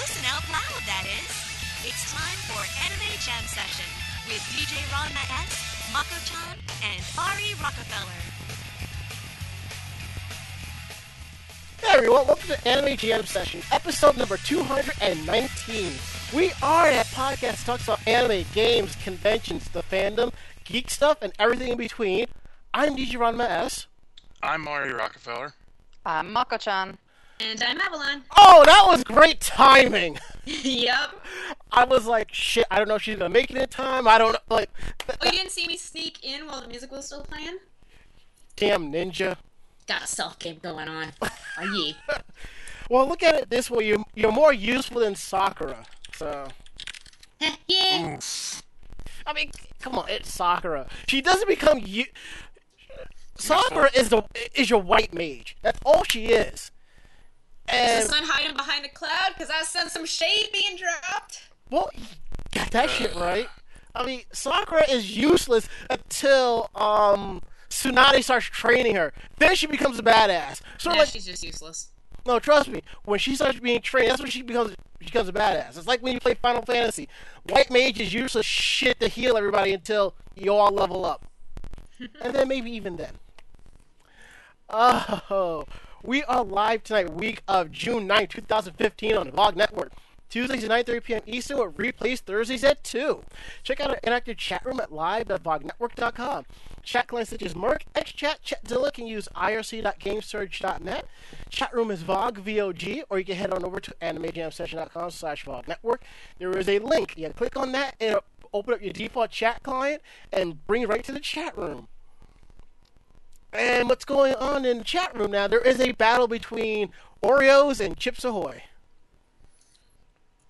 Listen out loud, that is. It's time for Anime Jam Session with DJ Ranma S, Mako-chan, and Ari Rockefeller. Hey everyone, welcome to Anime Jam Session, episode number 219. We are that podcast that talks about anime, games, conventions, the fandom, geek stuff, and everything in between. I'm DJ Ranma S. I'm Ari Rockefeller. I'm Mako-chan. And I'm Avalon. Oh, that was great timing! yep. I was like, shit, I don't know if she's gonna make it in time. I don't know, like, Oh, you didn't see me sneak in while the music was still playing? damn ninja. Got a self game going on. Are ye? Well, look at it this way, you're, you're more useful than Sakura. So, yeah. Mm. I mean, come on, it's Sakura. She doesn't become you. Sakura is the is your white mage. That's all she is. Is the sun hiding behind a cloud? Because I sense some shade being dropped. well, got that shit right. I mean, Sakura is useless until um Tsunade starts training her. Then she becomes a badass. So Yeah, like, she's just useless. no, trust me. When she starts being trained, that's when she becomes she becomes a badass. It's like when you play Final Fantasy. White mage is useless shit to heal everybody until you all level up, and then maybe even then. Oh, we are live tonight, week of June 9, 2015 on the VOG Network. Tuesdays at 9.30 p.m. Eastern with replays Thursdays at 2. Check out our interactive chat room at live.vognetwork.com. Chat clients such as mIRC, XChat, Chatzilla can use irc.gamesurge.net. Chat room is VOG, V-O-G, or you can head on over to animejamsession.com slash VOG Network. There is a link. You can click on that, it'll open up your default chat client and bring it right to the chat room. And what's going on in the chat room now? There is a battle between Oreos and Chips Ahoy.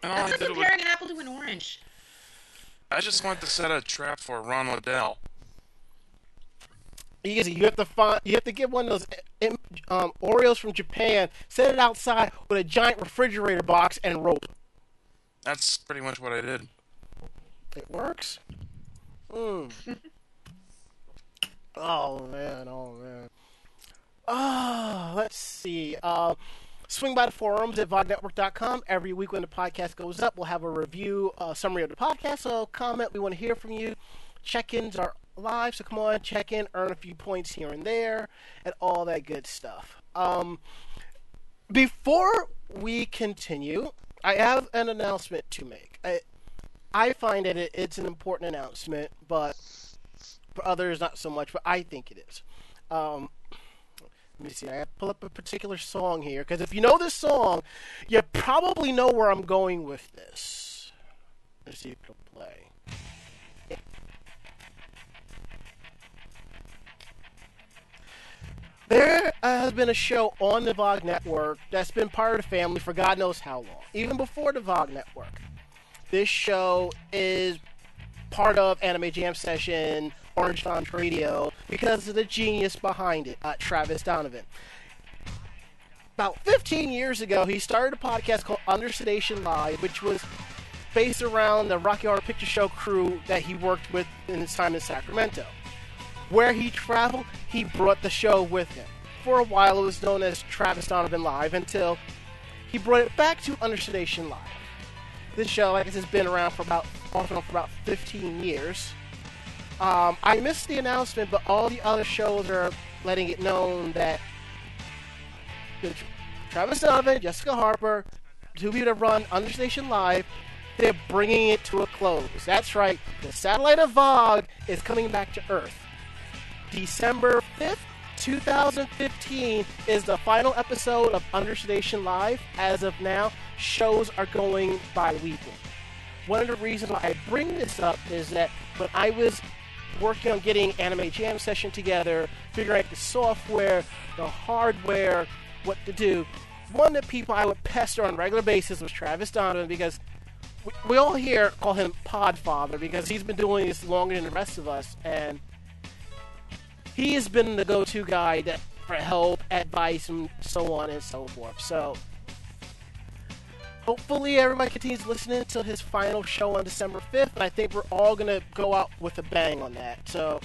And all That's I like did was, an apple to an orange. I just want to set a trap for Ron Liddell. Easy. You have to find. You have to get one of those um, um, Oreos from Japan. Set it outside with a giant refrigerator box and rope. That's pretty much what I did. It works. Hmm. oh man. Oh man. Oh, let's see. Uh, swing by the forums at vognetwork.com. Every week when the podcast goes up, we'll have a review, uh, summary of the podcast. So comment. We want to hear from you. Check-ins are live, so come on, check in, earn a few points here and there, and all that good stuff. Um, before we continue, I have an announcement to make. I, I find that it, it's an important announcement, but for others, not so much. But I think it is. Um, let me see. I pull up a particular song here because if you know this song, you probably know where I'm going with this. Let's see if it'll play. There has been a show on the VOG network that's been part of the family for God knows how long, even before the VOG network. This show is part of Anime Jam Session, Orange Lounge Radio, because of the genius behind it, uh, Travis Donovan. About 15 years ago, he started a podcast called Under Sedation Live, which was based around the Rocky Horror Picture Show crew that he worked with in his time in Sacramento. Where he traveled, he brought the show with him. For a while, it was known as Travis Donovan Live until he brought it back to Under Sedation Live. This show, I said, has been around for about for about 15 years. Um, I missed the announcement, but all the other shows are letting it known that Travis Donovan, Jessica Harper, two people that run Under Sedation Live, they're bringing it to a close. That's right, the satellite of VOG is coming back to Earth. December 5th, 2015 is the final episode of Under Sedation Live. As of now, shows are going bi weekly. One of the reasons why I bring this up is that when I was working on getting Anime Jam Session together, figuring out the software, the hardware, what to do, one of the people I would pester on a regular basis was Travis Donovan because we, we all here call him Podfather because he's been doing this longer than the rest of us, and he has been the go-to guy that for help, advice, and so on and so forth. So hopefully everybody continues listening until his final show on December 5th, and I think we're all gonna go out with a bang on that. So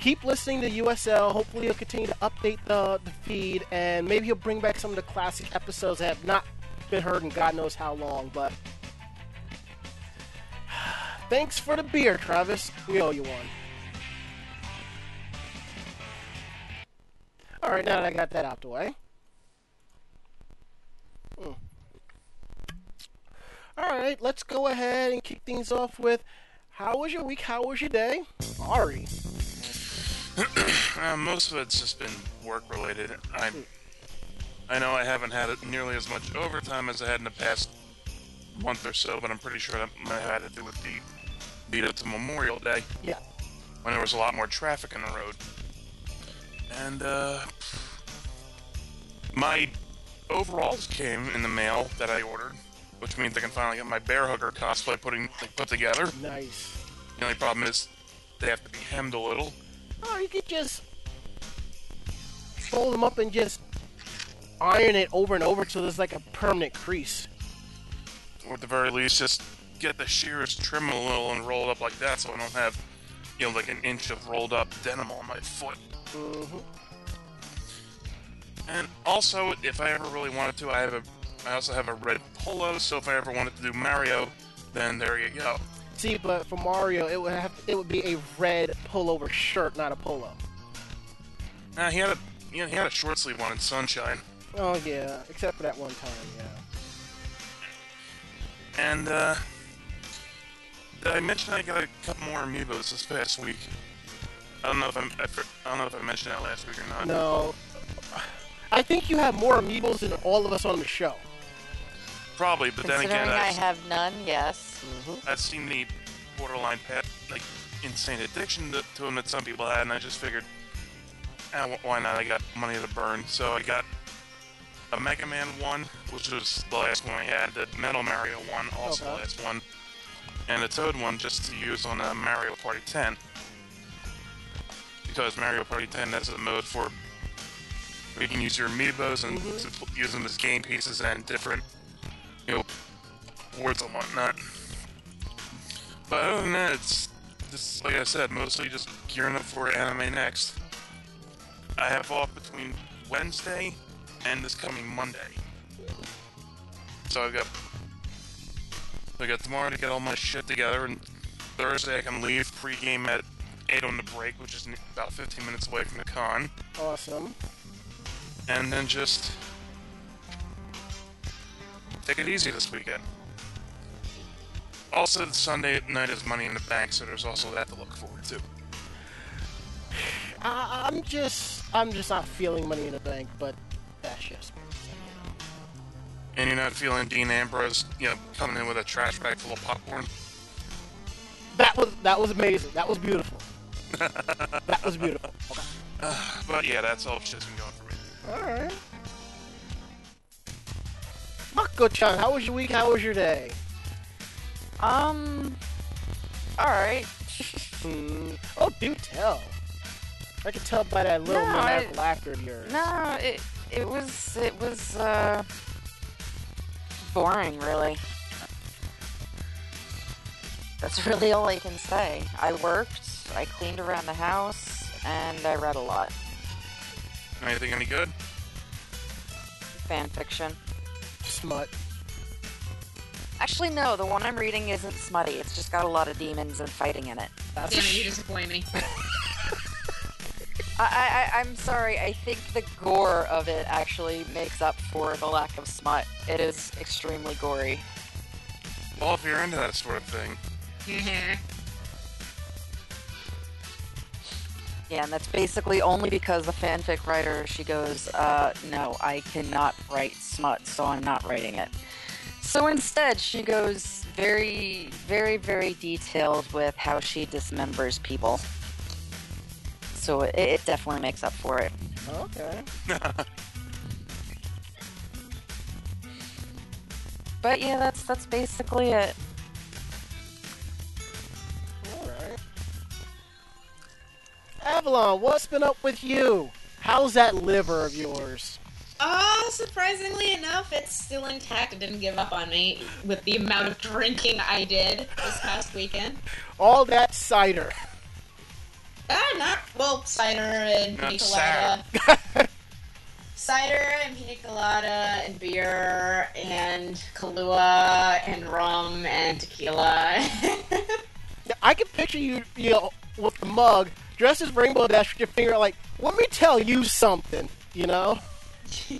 keep listening to USL. Hopefully he'll continue to update the, the feed, and maybe he'll bring back some of the classic episodes that have not been heard in God knows how long, but thanks for the beer, Travis. We owe you one. All right, now that I got that out the way. Hmm. All right, let's go ahead and kick things off with how was your week? How was your day? Ari. Uh, most of it's just been work related. I I know I haven't had it nearly as much overtime as I had in the past month or so, but I'm pretty sure that might have had to do with the beat up to Memorial Day Yeah. when there was a lot more traffic on the road. And uh, my overalls came in the mail that I ordered, which means I can finally get my bear hugger cosplay putting put together. Nice. The only problem is they have to be hemmed a little. Oh, you could just fold them up and just iron it over and over so there's like a permanent crease. or at the very least, just get the shears trimmed a little and roll it up like that, so I don't have, you know, like an inch of rolled up denim on my foot. hmm And also, if I ever really wanted to, I have a, I also have a red polo. So if I ever wanted to do Mario, then there you go. See, but for Mario, it would have it would be a red pullover shirt, not a polo. Now he had a, you know, he had a short sleeve one in Sunshine, Oh yeah, except for that one time, yeah. and uh, did I mention I got a couple more amiibos this past week? I don't know if I'm, I, I don't know if I mentioned that last week or not. No, I think you have more amiibos than all of us on the show. Probably, but then again, I I've- have none, yes. I've seen the borderline pet, like insane addiction to, to them that some people had, and I just figured, ah, wh- why not? I got money to burn, so I got a Mega Man one, which was the last one I had, the Metal Mario one, also Okay. the last one, and a Toad one just to use on a Mario Party 10. Because Mario Party 10 has a mode for where you can use your amiibos and to pl- use them as game pieces and different, you know, boards and whatnot. But other than that, it's just like I said, mostly just gearing up for Anime Next. I have off between Wednesday and this coming Monday. So I've got I got tomorrow to get all my shit together, and Thursday I can leave pregame at 8 on the break, which is about 15 minutes away from the con, Awesome. and then just take it easy this weekend. Also, the Sunday night is Money in the Bank, so there's also that to look forward to. I, I'm just I'm just not feeling Money in the Bank, but that's just. And you're not feeling Dean Ambrose, you know, coming in with a trash bag full of popcorn. That was that was amazing. That was beautiful. that was beautiful. Okay. But yeah, that's all shit's been going for me. All right. Mako-chan, how was your week? How was your day? Um. Alright. Oh, do tell. I can tell by that little No, maniacal I- laughter of yours. No, it it was it was uh boring really. That's really all I can say. I worked, I cleaned around the house, and I read a lot. Anything any good? Fan fiction. Smut. Actually, no, the one I'm reading isn't smutty. It's just got a lot of demons and fighting in it. That's Damn it, you disappoint me. I, I, I- I'm sorry. I think the gore of it actually makes up for the lack of smut. It is extremely gory. Well, if you're into that sort of thing, mm-hmm. Yeah, and that's basically only because the fanfic writer she goes, uh, no, I cannot write smut, so I'm not writing it. So instead, she goes very, very, very detailed with how she dismembers people. So it, it definitely makes up for it. okay. But yeah, that's that's basically it. Avalon, what's been up with you? How's that liver of yours? Oh, surprisingly enough, it's still intact. It didn't give up on me with the amount of drinking I did this past weekend. All that cider. Ah, not well, cider and Not pina colada. cider and pina colada and beer and Kahlua and rum and tequila. I can picture you, you know, with the mug, dressed as Rainbow Dash with your finger like, let me tell you something, you know?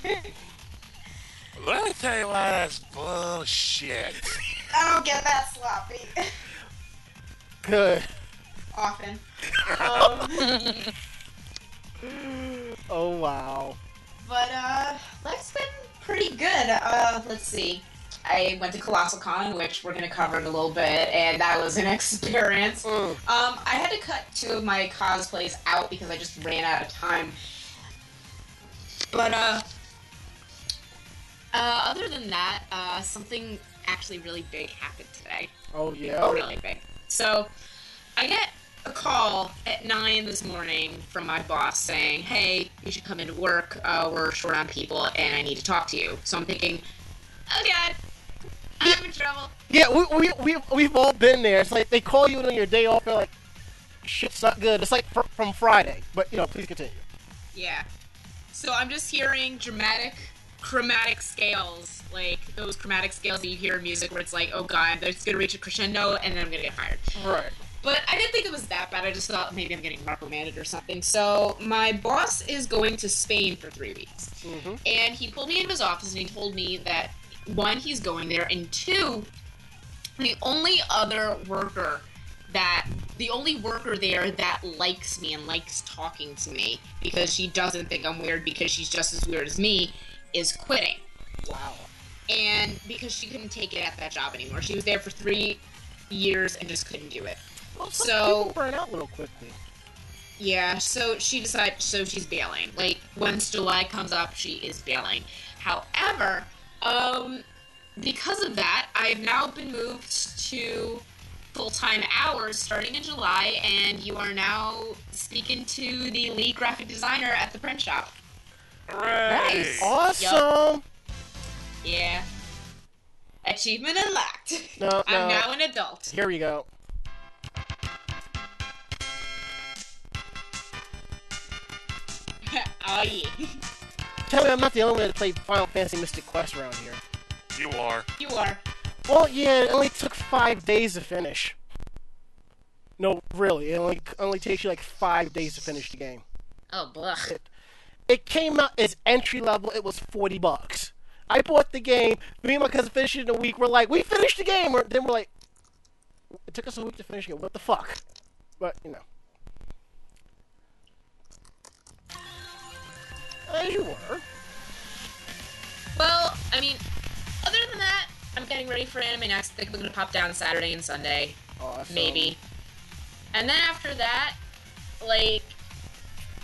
Let me tell you why that's bullshit. I don't get that sloppy Good. often. Um, Oh, wow. but uh, life's been pretty good. Uh, let's see. I went to Colossal Con, which we're gonna cover in a little bit, and that was an experience. Mm. Um, I had to cut two of my cosplays out because I just ran out of time. But uh, uh, other than that, uh, something actually really big happened today. Oh, yeah. Really big. So, I get a call at nine this morning from my boss saying, "Hey, you should come into work. Uh, we're short on people, and I need to talk to you." So I'm thinking, "Oh God, I'm in trouble." Yeah, we, we, we, we've all been there. It's like they call you on your day off, they're like, shit's not good. It's like fr- from Friday. But, you know, please continue. Yeah. So I'm just hearing dramatic chromatic scales, like those chromatic scales that you hear in music where it's like, oh god, it's gonna reach a crescendo and then I'm gonna get fired. Right. But I didn't think it was that bad. I just thought maybe I'm getting reprimanded or something. So my boss is going to Spain for three weeks. Mhm. And he pulled me into his office and he told me that one, he's going there, and two, the only other worker that the only worker there that likes me and likes talking to me because she doesn't think I'm weird because she's just as weird as me is quitting. Wow. And because she couldn't take it at that job anymore. She was there for three years and just couldn't do it. Well, So- burn out a little quickly. Yeah, so she decided, so she's bailing. Like, once July comes up, she is bailing. However, um, because of that, I've now been moved to full time hours starting in July, and you are now speaking to the lead graphic designer at the print shop. Nice. Awesome. Yeah. Achievement unlocked. No, I'm no. now an adult. Here we go. oh, yeah. Tell me I'm not the only one that played Final Fantasy Mystic Quest around here. You are. You are. Well, yeah, it only took five days to finish. No, really, it only only takes you like five days to finish the game. Oh, blah. It came out as entry level. It was forty bucks. I bought the game. Me and my cousin finished it in a week. We're like, we finished the game. We're- Then we're like, it took us a week to finish it. What the fuck? But you know, as you were. Well, I mean, other than that, I'm getting ready for anime next. I think we're gonna pop down Saturday and Sunday, Awesome. maybe. And then after that, like,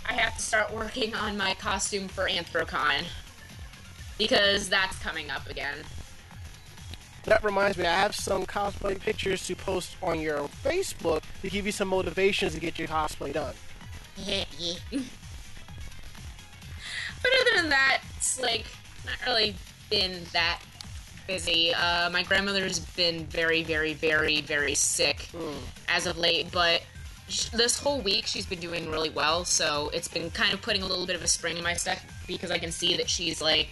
I have to start working on my costume for Anthrocon because that's coming up again. That reminds me, I have some cosplay pictures to post on your Facebook to give you some motivations to get your cosplay done. But other than that, it's like not really been that busy. Uh, my grandmother's been very, very, very, very sick as of late, but sh- this whole week she's been doing really well. So it's been kind of putting a little bit of a spring in my step because I can see that she's like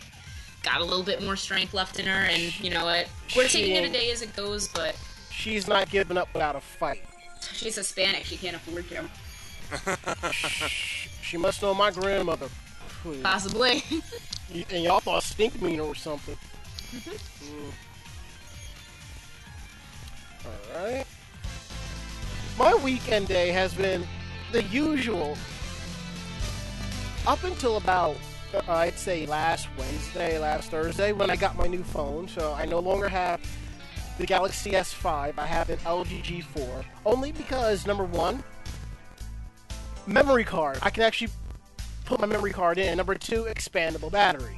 got a little bit more strength left in her, and you know what? We're She taking it a day as it goes, but She's not giving up without a fight. she's Hispanic; she can't afford to. She must know my grandmother. Hmm. Possibly. And y'all thought stink mean or something. Mm. Alright. My weekend day has been the usual. Up until about, uh, I'd say last Wednesday, last Thursday, when I got my new phone. So I no longer have the Galaxy S5. I have an LG G4. Only because, number one, memory card. I can actually put my memory card in. Number two, expandable battery.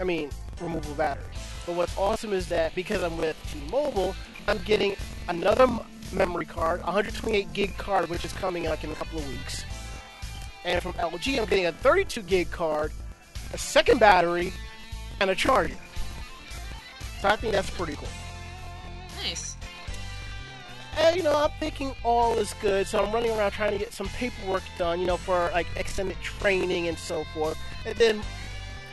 I mean, removable battery. But what's awesome is that because I'm with T-Mobile, I'm getting another memory card, 128 gig card, which is coming like in a couple of weeks. And from LG, I'm getting a 32 gig card, a second battery, and a charger. So I think that's pretty cool. nice. And, you know, I'm thinking all is good, so I'm running around trying to get some paperwork done, you know, for like extended training and so forth. And then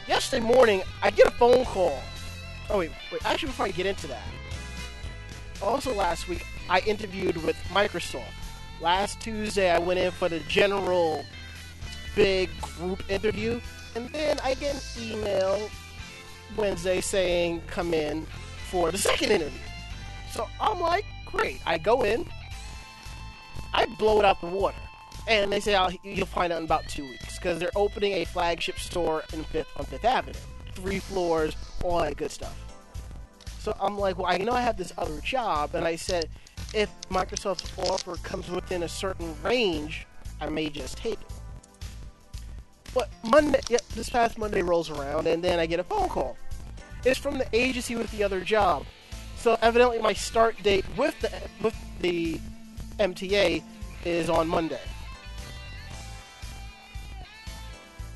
yesterday morning, I get a phone call. Oh wait, wait. Actually, before I get into that, also last week I interviewed with Microsoft. Last Tuesday, I went in for the general big group interview, and then I get an email Wednesday saying come in for the second interview. So I'm like, great. I go in, I blow it out the water, and they say oh, you'll find out in about two weeks because they're opening a flagship store in Fifth on Fifth Avenue, three floors, all that good stuff. So I'm like, well, I know I have this other job, and I said, if Microsoft's offer comes within a certain range, I may just take it. But Monday, yeah, this past Monday rolls around, and then I get a phone call. It's from the agency with the other job. So evidently, my start date with the with the MTA is on Monday.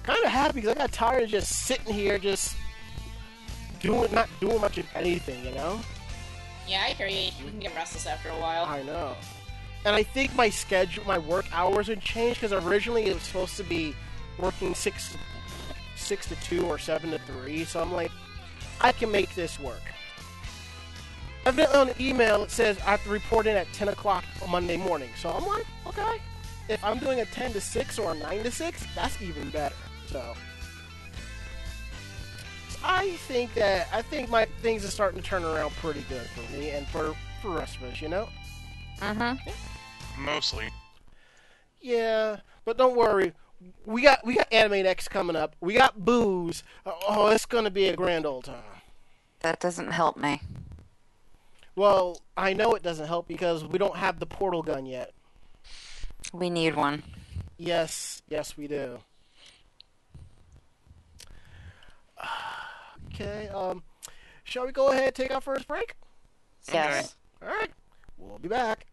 Kind of happy because I got tired of just sitting here, just doing not doing much of anything, you know. Yeah, I hear you. You can get restless after a while. I know. And I think my schedule, my work hours would change because originally it was supposed to be working six, six to two or seven to three. So I'm like, I can make this work. Evidently on the email it says I have to report in at 10 o'clock on Monday morning. So I'm like, okay. If I'm doing a 10 to 6 or a 9 to 6, that's even better. So I think that I think my things are starting to turn around pretty good for me and for for the rest of us, you know. Mm-hmm. Mostly. Yeah, but don't worry. We got we got Anime Next coming up. We got booze. Oh, it's gonna be a grand old time. That doesn't help me. Well, I know it doesn't help because we don't have the portal gun yet. We need one. Yes, yes, we do. Okay. Um, shall we go ahead and take our first break? Yes. All right. We'll be back.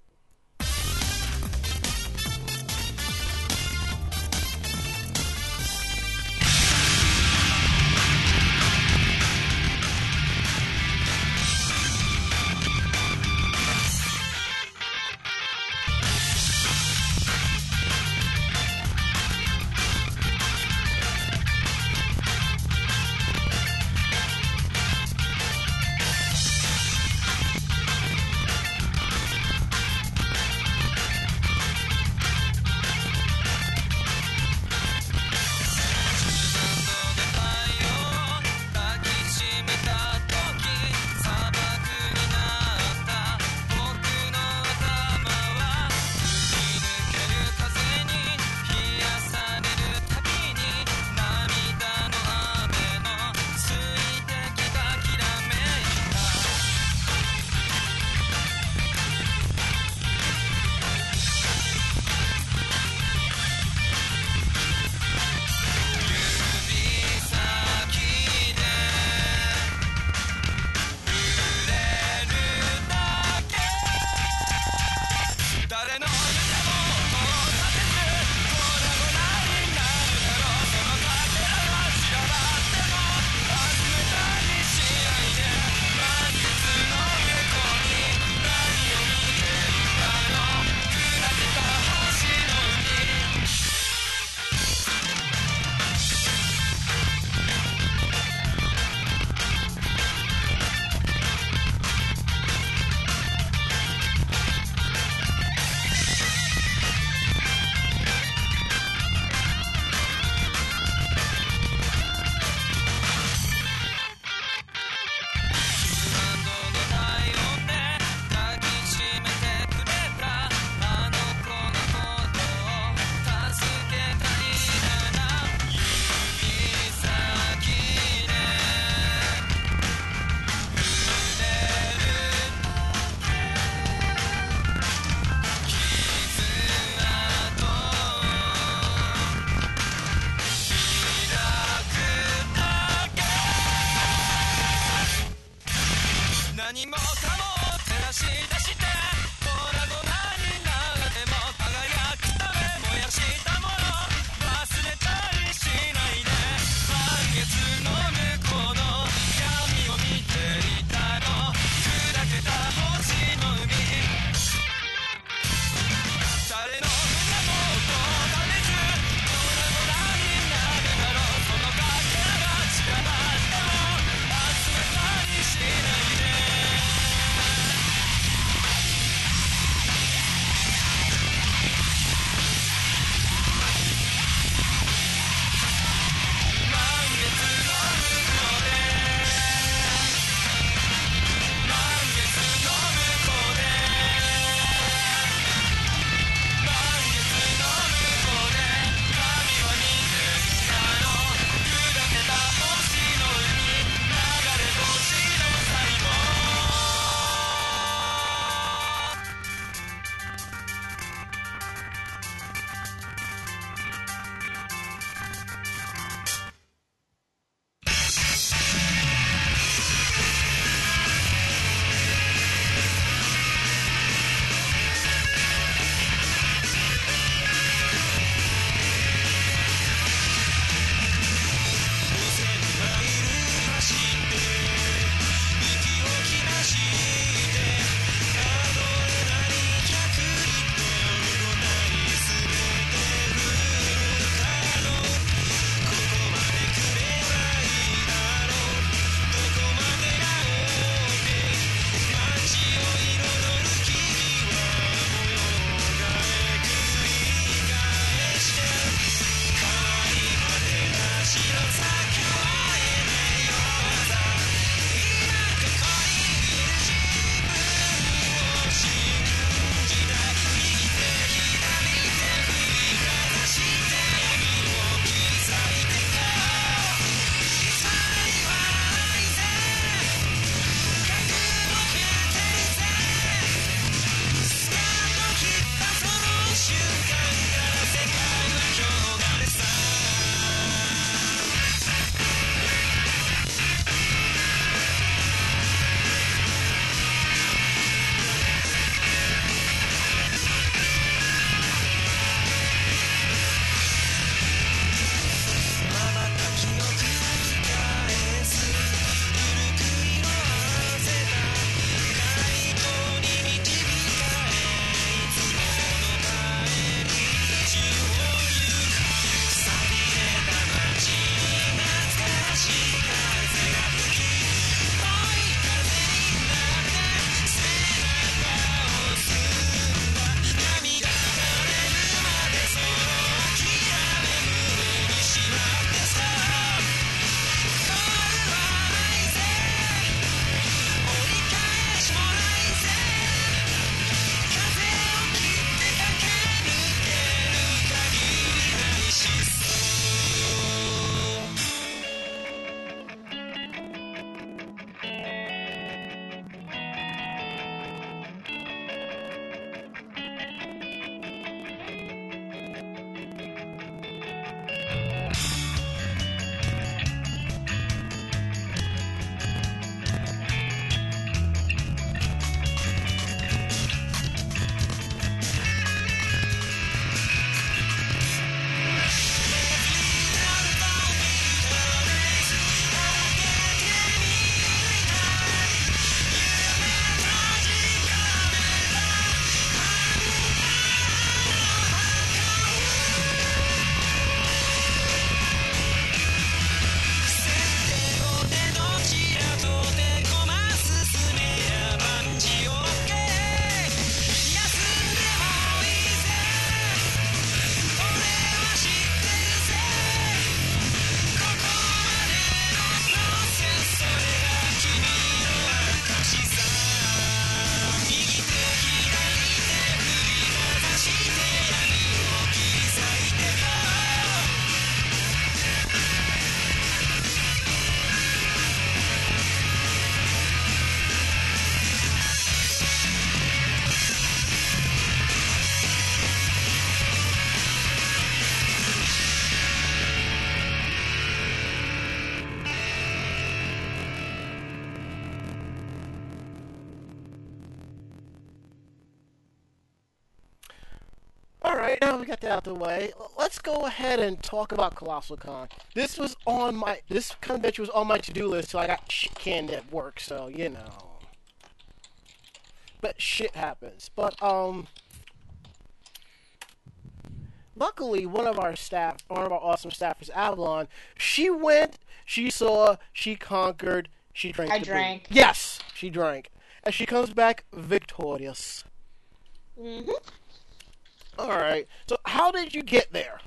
Got that out of the way. Let's go ahead and talk about Colossal Con. This was on my this convention was on my to do list, so I got shit canned at work. So you know, but shit happens. But um, luckily one of our staff, one of our awesome staffers, Avalon, she went, she saw, she conquered, she drank. I the beer. drank. Yes, she drank, and she comes back victorious. hmm All right. So how did you get there?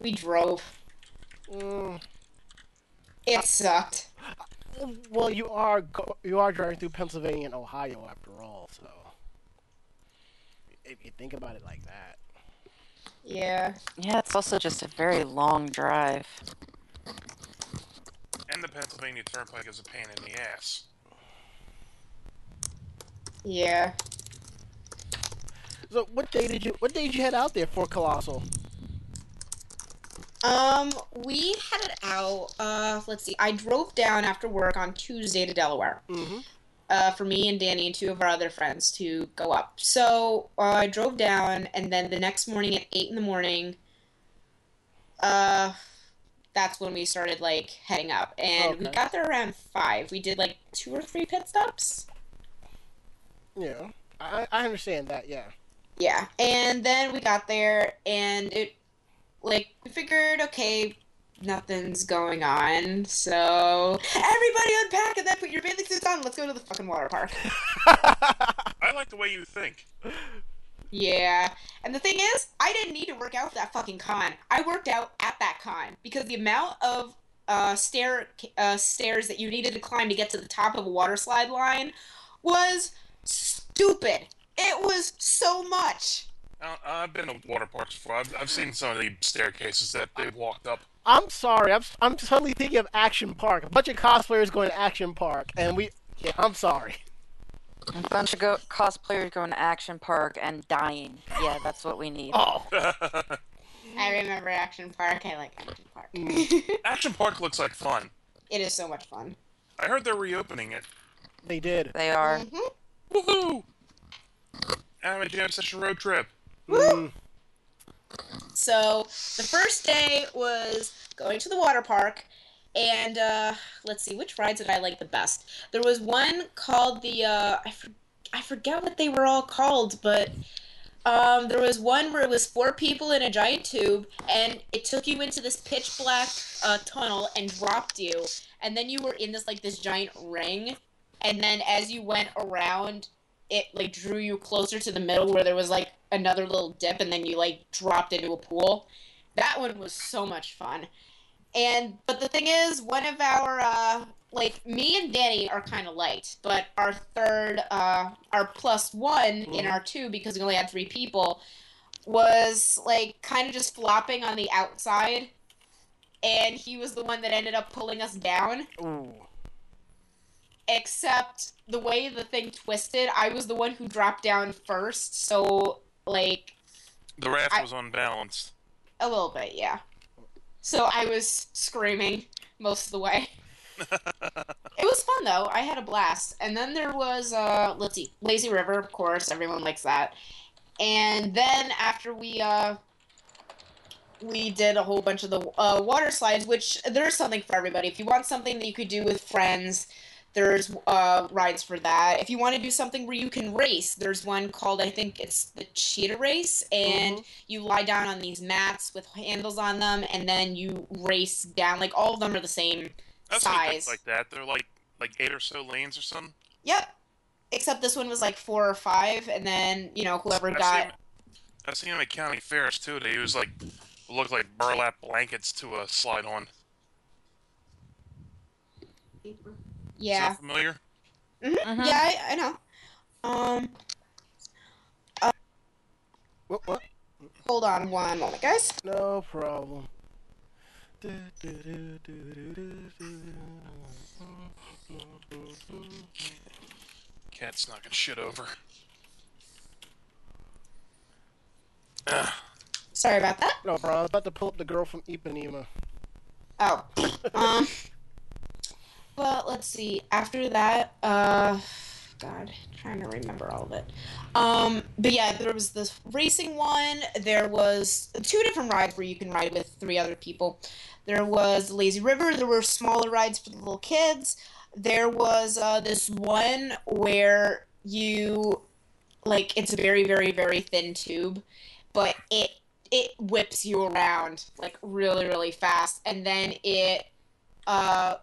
We drove. Mm, It sucked. well, you are you are driving through Pennsylvania and Ohio after all, so if you think about it like that. Yeah. Yeah, it's also just a very long drive. And the Pennsylvania Turnpike is a pain in the ass. Yeah. So what day did you what day did you head out there for Colossal? Um, we headed out. Uh, let's see. I drove down after work on Tuesday to Delaware. Mm-hmm. Uh, for me and Danny and two of our other friends to go up. So uh, I drove down, and then the next morning at eight in the morning, uh, that's when we started like heading up, and we got there around five. We did like two or three pit stops. Yeah, I I understand that. Yeah. Yeah, and then we got there, and it, like, we figured, okay, nothing's going on, so everybody unpack and then put your bathing suits on. Let's go to the fucking water park. I like the way you think. Yeah, and the thing is, I didn't need to work out for that fucking con. I worked out at that con because the amount of uh, stair uh, stairs that you needed to climb to get to the top of a water slide line was stupid. It was so much. I- I've been to water parks before. I've, I've seen some of the staircases that they've walked up. I'm sorry. I'm I'm suddenly thinking of Action Park. A bunch of cosplayers going to Action Park, and we. Yeah, I'm sorry. A bunch of go- cosplayers going to Action Park and dying. Yeah, that's what we need. Oh, I remember Action Park. I like Action Park. Action Park looks like fun. it is so much fun. I heard they're reopening it. they did. They are. Mhm. Woohoo! Anime Jam Session Road Trip. Mm, So the first day was going to the water park, and uh, let's see, which rides did I like the best? There was one called the uh, I, for- I forget what they were all called, but um, there was one where it was four people in a giant tube, and it took you into this pitch black uh, tunnel and dropped you, and then you were in this like this giant ring, and then as you went around, it like drew you closer to the middle where there was like another little dip, and then you like dropped into a pool. That one was so much fun. And but the thing is, one of our uh, like me and Danny are kind of light, but our third, uh, our plus one in our two because we only had three people, was like kind of just flopping on the outside, and he was the one that ended up pulling us down. ooh. Except the way the thing twisted, I was the one who dropped down first, so like The raft I- was unbalanced. a little bit, yeah. So I was screaming most of the way. It was fun though. I had a blast. And then there was uh let's see, Lazy River, of course, everyone likes that. And then after we uh we did a whole bunch of the uh, water slides, which there's something for everybody. If you want something that you could do with friends, there's uh, rides for that. If you want to do something where you can race, there's one called I think it's the Cheetah Race, and you lie down on these mats with handles on them, and then you race down. Like all of them are the same I've size. like that. They're like like eight or so lanes or something. Yep. Except this one was like four or five, and then you know whoever I've got seen, I've seen them at county fairs too. They use like look like burlap blankets to uh, slide on. Is yeah that familiar? Mhm. yeah I, I know. Um, What? What? hold on one moment, guys. No problem. Cat's knocking shit over. Ugh. Sorry about that. No problem. I was about to pull up the girl from Ipanema. Oh, um, well, let's see. After that, uh, God, trying to remember all of it. Um, but yeah, there was the racing one. There was two different rides where you can ride with three other people. There was lazy river. There were smaller rides for the little kids. There was uh, this one where you like it's a very very very thin tube, but it it whips you around like really really fast, and then it uh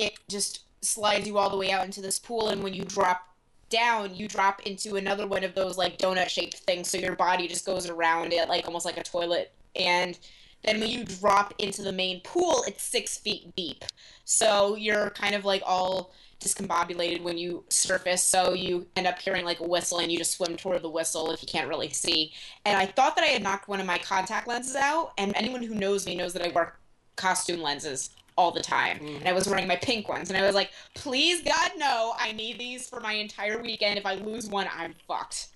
it just slides you all the way out into this pool, and when you drop down, you drop into another one of those like donut shaped things, so your body just goes around it like almost like a toilet. And then when you drop into the main pool, it's six feet deep. So you're kind of like all discombobulated when you surface, so you end up hearing like a whistle and you just swim toward the whistle if you can't really see. And I thought that I had knocked one of my contact lenses out, and anyone who knows me knows that I wear costume lenses all the time. And I was wearing my pink ones, and I was like, please, God, no, I need these for my entire weekend. If I lose one, I'm fucked.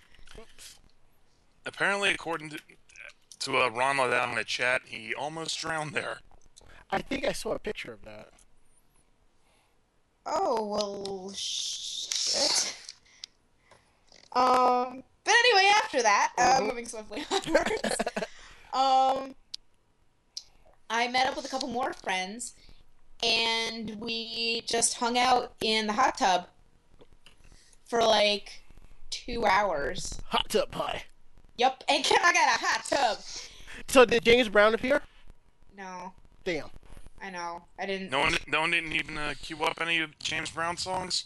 Apparently, according to to uh, Ron down in the chat, he almost drowned there. I think I saw a picture of that. Oh, well, shit. Um, but anyway, after that, uh, Mhm. moving swiftly onwards, um, I met up with a couple more friends, and we just hung out in the hot tub for like two hours. Hot tub pie. Yep, and can I got a hot tub? So did James Brown appear? No, Damn. I know, I didn't. No one, no one didn't even uh, queue up any of James Brown songs.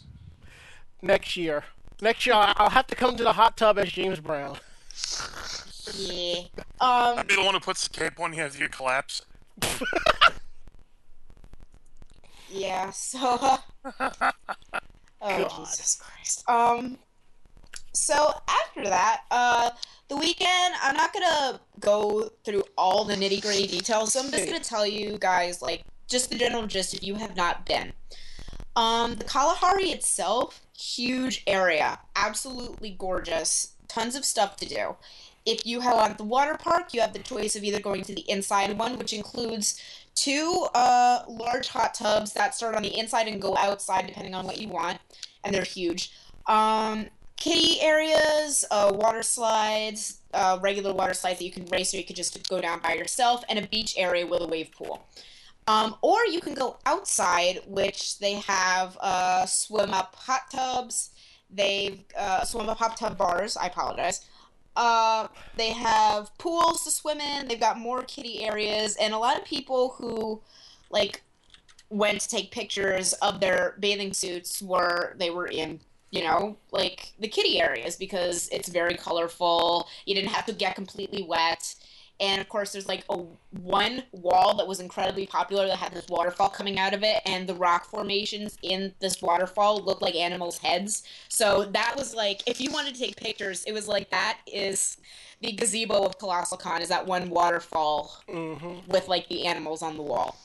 Next year. Next year, I- I'll have to come to the hot tub as James Brown. Yeah. Um. I'd be the one who puts the cape on you as you collapse. Yeah, so uh, Oh. Jesus Christ. Um so after that, uh the weekend I'm not gonna go through all the nitty gritty details, so I'm just gonna tell you guys like just the general gist if you have not been. Um the Kalahari itself, huge area, absolutely gorgeous, tons of stuff to do. If you have the water park, you have the choice of either going to the inside one, which includes two uh, large hot tubs that start on the inside and go outside depending on what you want, and they're huge. Um, areas, uh, water slides, uh, regular water slides that you can race or you could just go down by yourself, and a beach area with a wave pool. Um, or you can go outside, which they have uh, swim up hot tubs. They've uh, swim up hot tub bars. I apologize. Uh, they have pools to swim in. They've got more kiddie areas, and a lot of people who like went to take pictures of their bathing suits were they were in you know like the kiddie areas because it's very colorful. You didn't have to get completely wet. And of course, there's like a one wall that was incredibly popular that had this waterfall coming out of it, and the rock formations in this waterfall looked like animals' heads. So that was like, if you wanted to take pictures, it was like that is the gazebo of Colossal Con is that one waterfall Mm-hmm. with like the animals on the wall.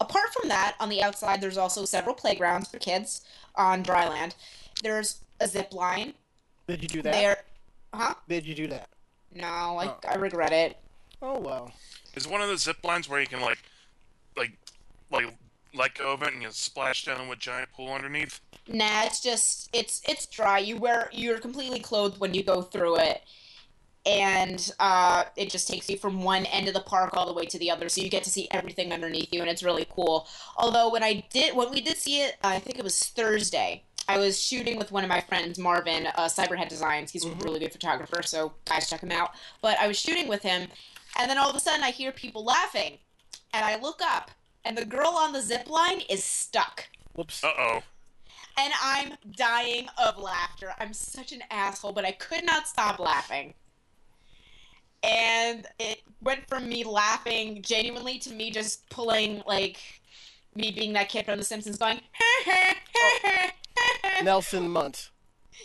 Apart from that, on the outside, there's also several playgrounds for kids on dry land. There's a zip line. Did you do that? There, huh? Did you do that? No, I, Oh. I regret it. Oh well. Is one of the zip lines where you can like, like, like let go of it and you splash down with a giant pool underneath? Nah, it's just it's it's dry. You wear you're completely clothed when you go through it, and uh, it just takes you from one end of the park all the way to the other, so you get to see everything underneath you, and it's really cool. Although when I did when we did see it, I think it was Thursday. I was shooting with one of my friends, Marvin, uh, Cyberhead Designs. He's a really good photographer, so guys check him out. But I was shooting with him, and then all of a sudden I hear people laughing, and I look up, and the girl on the zip line is stuck Whoops. Uh oh. and I'm dying of laughter. I'm such an asshole, but I could not stop laughing. And it went from me laughing genuinely to me just pulling, like, me being that kid from The Simpsons going, Nelson Muntz.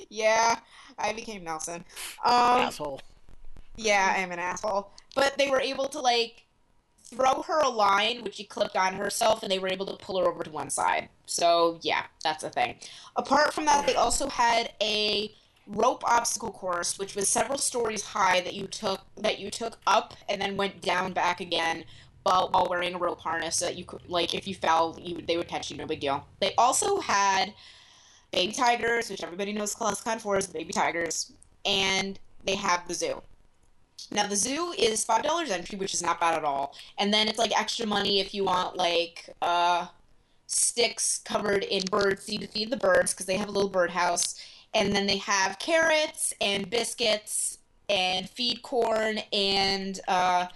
yeah, I became Nelson. Um, Asshole. Yeah, I'm an asshole. But they were able to like throw her a line, which she clipped on herself, and they were able to pull her over to one side. So yeah, that's a thing. Apart from that, they also had a rope obstacle course, which was several stories high that you took that you took up and then went down back again. While, while wearing a rope harness, so that you could like if you fell, you they would catch you, no big deal. They also had baby tigers, which everybody knows Colossal Con 4 is the baby tigers, and they have the zoo. Now the zoo is five dollars entry, which is not bad at all. And then it's like extra money if you want like uh sticks covered in bird seed to feed the birds because they have a little birdhouse. And then they have carrots and biscuits and feed corn and uh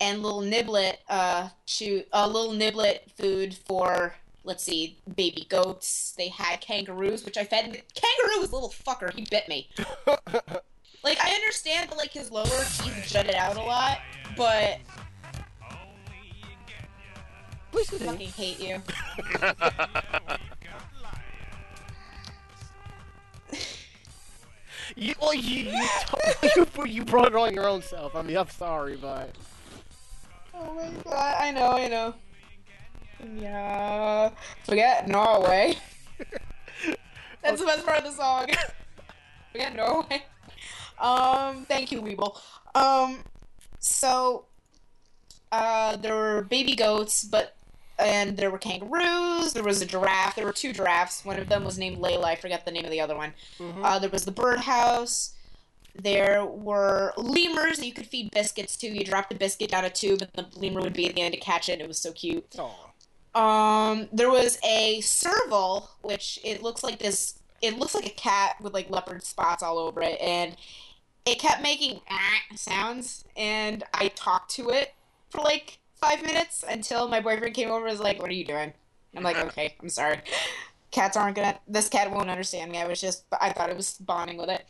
and little niblet uh chew a little niblet food for let's see baby goats. They had kangaroos, which I fed. Kangaroo was a little fucker. He bit me. Like I understand that like his lower teeth jutted out a lot, but Please I fucking hate you. You, well, you, you, you, you brought it on your own self. I mean, I'm sorry, but Oh my god, I know, I know. Yeah. Forget Norway. That's the best part of the song. Forget Norway. Um, thank you, Weeble. Um, so, uh, there were baby goats, but, and there were kangaroos, there was a giraffe, there were two giraffes. One of them was named Layla, I forget the name of the other one. Uh, there was the birdhouse. There were lemurs that you could feed biscuits to. You drop the biscuit down a tube, and the lemur would be at the end to catch it. And it was so cute. oh, Um, there was a serval, which it looks like this. It looks like a cat with like leopard spots all over it, and it kept making "ah" sounds. And I talked to it for like five minutes until my boyfriend came over. and was like, "What are you doing?" I'm like, "Okay, I'm sorry. Cats aren't gonna. This cat won't understand me. I was just. I thought it was bonding with it."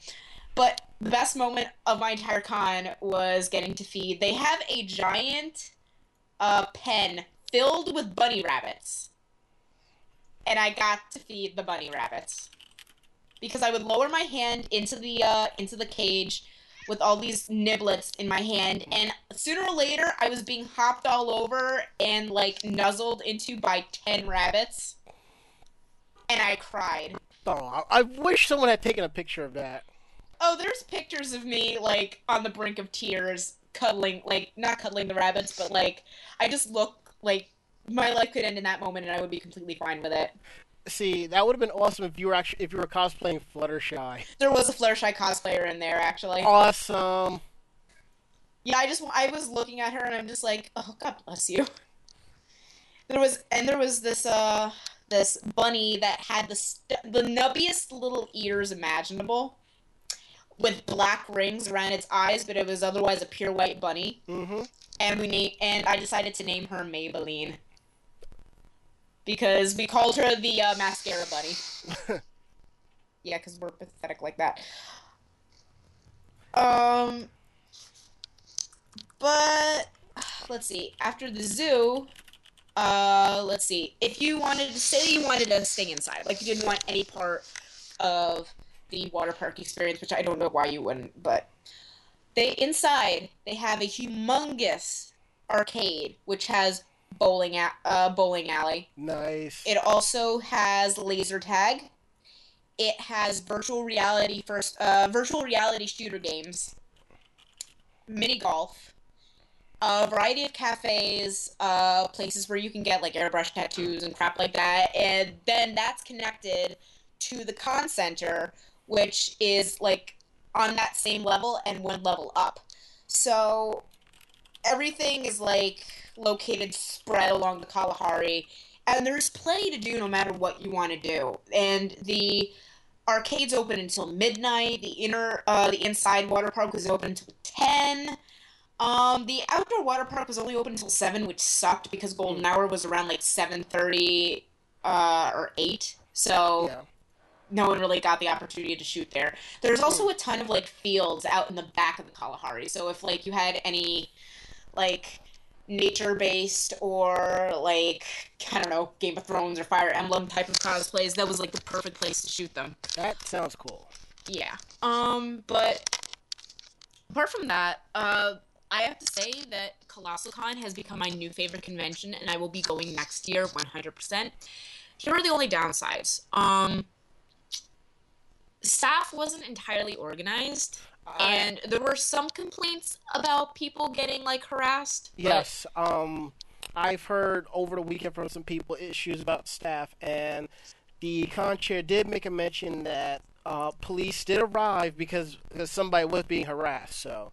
But the best moment of my entire con was getting to feed. They have a giant uh, pen filled with bunny rabbits. And I got to feed the bunny rabbits. Because I would lower my hand into the uh, into the cage with all these niblets in my hand and sooner or later I was being hopped all over and like nuzzled into by 10 rabbits. And I cried. oh, I, wish someone had taken a picture of that. Oh, there's pictures of me like on the brink of tears, cuddling like not cuddling the rabbits, but like I just look like my life could end in that moment, and I would be completely fine with it. See, that would have been awesome if you were actually if you were cosplaying Fluttershy. There was a Fluttershy cosplayer in there, actually. Awesome. Yeah, I just I was looking at her, and I'm just like, oh, God bless you. There was and there was this uh this bunny that had the st- the nubbiest little ears imaginable. With black rings around its eyes, but it was otherwise a pure white bunny. Mm-hmm. And we name and I decided to name her Maybelline because we called her the uh, mascara bunny. yeah, because we're pathetic like that. Um, but let's see. After the zoo, uh, let's see. If you wanted to say you wanted to stay inside, like you didn't want any part of the water park experience, which I don't know why you wouldn't, but they inside they have a humongous arcade which has bowling a- uh, bowling alley. Nice. It also has laser tag. It has virtual reality first uh, virtual reality shooter games, mini golf, a variety of cafes, uh, places where you can get like airbrush tattoos and crap like that, and then that's connected to the con center, which is like on that same level and one level up. So everything is like located spread along the Kalahari, and there's plenty to do no matter what you want to do. And the arcade's open until midnight. The inner, uh, the inside water park was open until ten. Um, the outdoor water park was only open until seven, which sucked because golden hour was around like seven thirty, uh, or eight. So yeah. No one really got the opportunity to shoot there. There's also a ton of like fields out in the back of the Kalahari. So if like you had any like nature based or like I don't know, Game of Thrones or Fire Emblem type of cosplays, that was like the perfect place to shoot them. That sounds cool. Yeah. Um, but apart from that, uh I have to say that Colossal Con has become my new favorite convention and I will be going next year 100%. Here are the only downsides. Um staff wasn't entirely organized and there were some complaints about people getting like harassed. but- Yes. Um, I've heard over the weekend from some people issues about staff, and the con chair did make a mention that uh, police did arrive because, because somebody was being harassed. So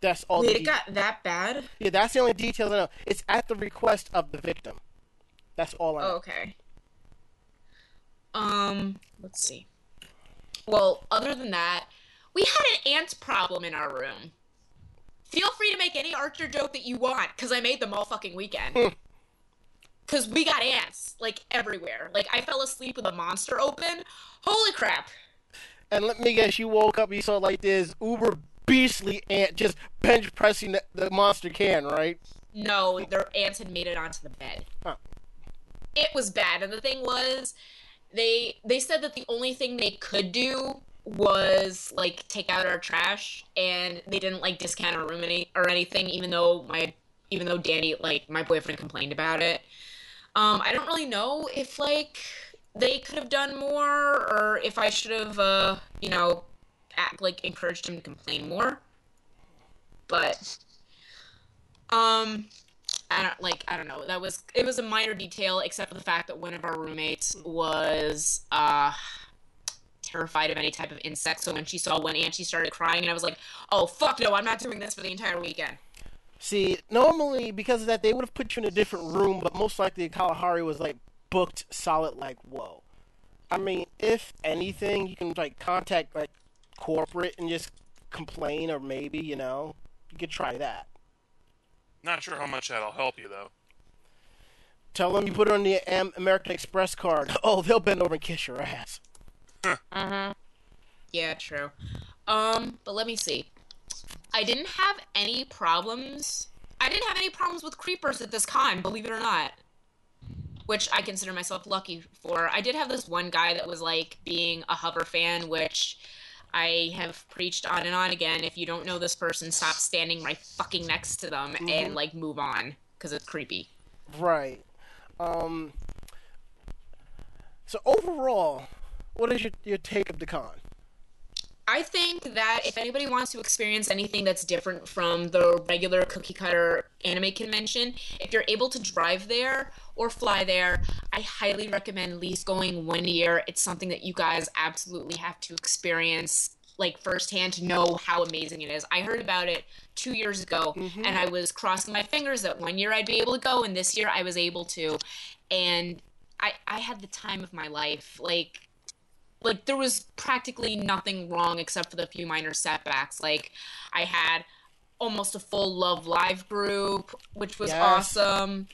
that's all. Wait, the it de- got that bad? yeah, that's the only details I know. It's at the request of the victim. That's all I know. Oh, okay. Um, let's see. Well, other than that, we had an ant problem in our room. Feel free to make any Archer joke that you want, because I made them all fucking weekend. Hmm. Because we got ants, like, everywhere. Like, I fell asleep with a monster open. Holy crap. And let me guess, you woke up, you saw like this uber beastly ant just bench pressing the, the monster can, right? No, their ants had made it onto the bed. Huh. It was bad, and the thing was, they they said that the only thing they could do was like take out our trash, and they didn't like discount our room any or anything, even though my even though Danny like my boyfriend complained about it. Um, I don't really know if like they could have done more, or if I should have uh you know act like encouraged him to complain more, but. Um, I don't like. I don't know. That was it was a minor detail, except for the fact that one of our roommates was uh terrified of any type of insect. So when she saw one ant, she started crying, and I was like, "Oh fuck no! I'm not doing this for the entire weekend." See, normally because of that, they would have put you in a different room, but most likely Kalahari was like booked solid. Like, whoa. I mean, if anything, you can like contact like corporate and just complain, or maybe you know you could try that. Not sure how much that'll help you though. Tell them you put it on the Am- American Express card. Oh, they'll bend over and kiss your ass. Uh huh. Yeah, true. Um, but let me see. I didn't have any problems. I didn't have any problems with creepers at this con, believe it or not. Which I consider myself lucky for. I did have this one guy that was like being a hover fan, which I have preached on and on again. If you don't know this person, stop standing right fucking next to them and like move on because it's creepy. Right. Um. So overall, what is your your take of the con? I think that if anybody wants to experience anything that's different from the regular cookie cutter anime convention, if you're able to drive there or fly there, I highly recommend at least going one year. It's something that you guys absolutely have to experience like firsthand to know how amazing it is. I heard about it two years ago mm-hmm. and I was crossing my fingers that one year I'd be able to go and this year I was able to. And I I had the time of my life. Like like there was practically nothing wrong except for the few minor setbacks. Like I had almost a full Love Live group, which was Yes. awesome.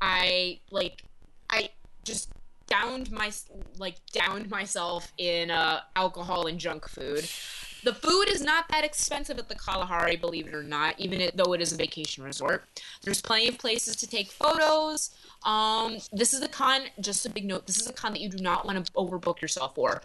I like I just downed my like downed myself in uh, alcohol and junk food. The food is not that expensive at the Kalahari, believe it or not, even though it is a vacation resort. There's plenty of places to take photos. Um, this is a con. Just a big note. This is a con that you do not want to overbook yourself for.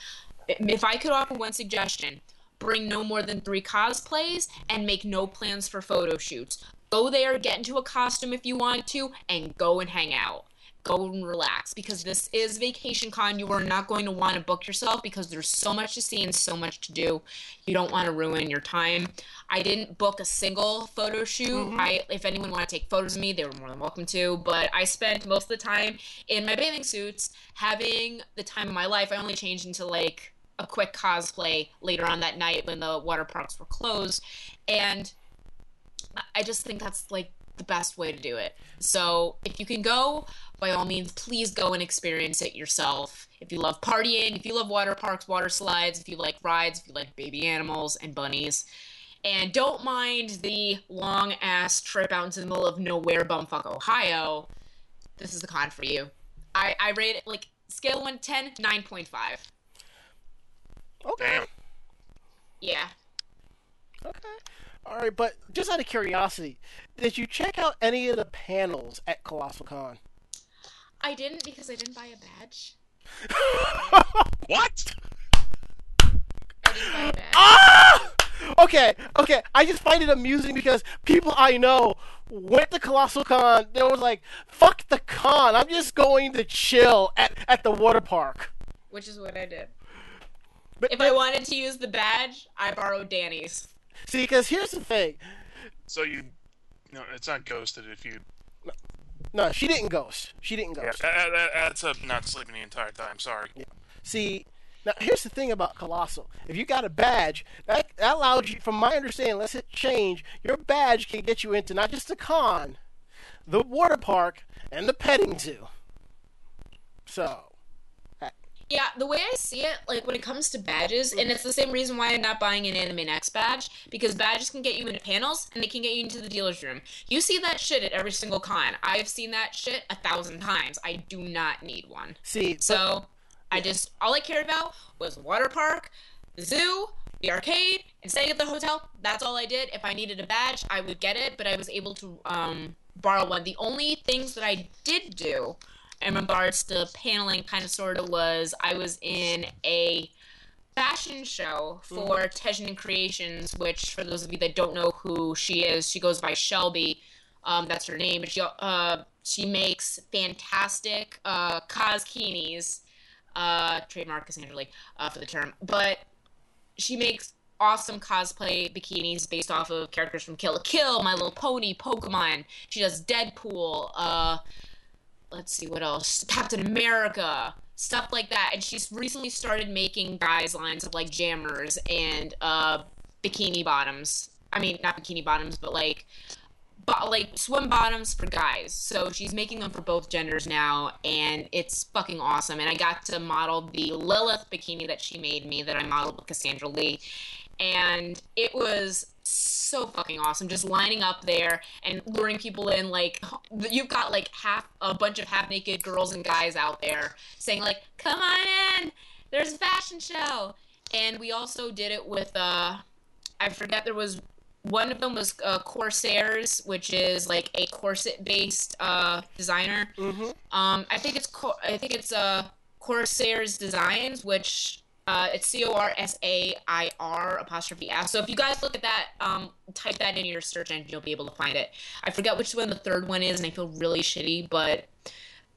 If I could offer one suggestion, bring no more than three cosplays and make no plans for photo shoots. Go there, get into a costume if you want to, and go and hang out. Go and relax because this is vacation con. You are not going to want to book yourself because there's so much to see and so much to do. You don't want to ruin your time. I didn't book a single photo shoot. Mm-hmm. I, if anyone wanted to take photos of me, they were more than welcome to. But I spent most of the time in my bathing suits, having the time of my life. I only changed into like a quick cosplay later on that night when the water parks were closed, and I just think that's like the best way to do it. So if you can go, by all means, please go and experience it yourself. If you love partying, if you love water parks, water slides, if you like rides, if you like baby animals and bunnies, and don't mind the long ass trip out into the middle of nowhere, bumfuck Ohio, this is the con for you. I, I rate it like scale 1 to 10, 9.5. Okay. Yeah. Okay. All right, but just out of curiosity, did you check out any of the panels at Colossal Con? I didn't because I didn't buy a badge. What? I didn't buy a badge. Ah! Okay, okay. I just find it amusing because people I know went to Colossal Con. They was like, "Fuck the con! I'm just going to chill at at the water park." Which is what I did. But, If I wanted to use the badge, I borrowed Danny's. See, because here's the thing. So you, no, it's not ghosted if you No, she didn't ghost. She didn't ghost. that, that adds up not sleeping the entire time. Sorry. See, now here's the thing about Colossal. If you got a badge, that, that allows you, from my understanding, let's hit change, your badge can get you into not just the con, the water park, and the petting zoo. So, Yeah, the way I see it, like when it comes to badges, and it's the same reason why I'm not buying an Anime Next badge, because badges can get you into panels and they can get you into the dealer's room. You see that shit at every single con. I've seen that shit a thousand times. I do not need one. see, So I just all I cared about was water park, the zoo, the arcade, and staying at the hotel. That's all I did. If I needed a badge, I would get it, but I was able to um, borrow one. The only things that I did do in regards to paneling kind of sort of was I was in a fashion show for Tejnan Creations, which for those of you that don't know who she is, she goes by Shelby. Um, that's her name. And she uh, she makes fantastic uh, coskeenies. Uh, trademark Cassandra Lee uh, for the term, but she makes awesome cosplay bikinis based off of characters from Kill la Kill, My Little Pony, Pokemon. She does Deadpool. Uh, let's see what else. Captain America, stuff like that. And she's recently started making guys lines of like jammers and uh, bikini bottoms. I mean, not bikini bottoms, but like but like swim bottoms for guys. So she's making them for both genders now, and it's fucking awesome. And I got to model the Lilith bikini that she made me that I modeled with Cassandra Lee, and it was so fucking awesome. Just lining up there and luring people in. Like you've got like half a bunch of half naked girls and guys out there saying like, "Come on in, there's a fashion show." And we also did it with uh, I forget there was one of them was uh, Corsair's, which is like a corset based uh, designer. Mm-hmm. Um, I think it's Cor- I think it's uh, Corsair's Designs, which uh, it's C O R S A I R apostrophe S. So if you guys look at that, um, type that in your search engine, you'll be able to find it. I forget which one the third one is, and I feel really shitty, but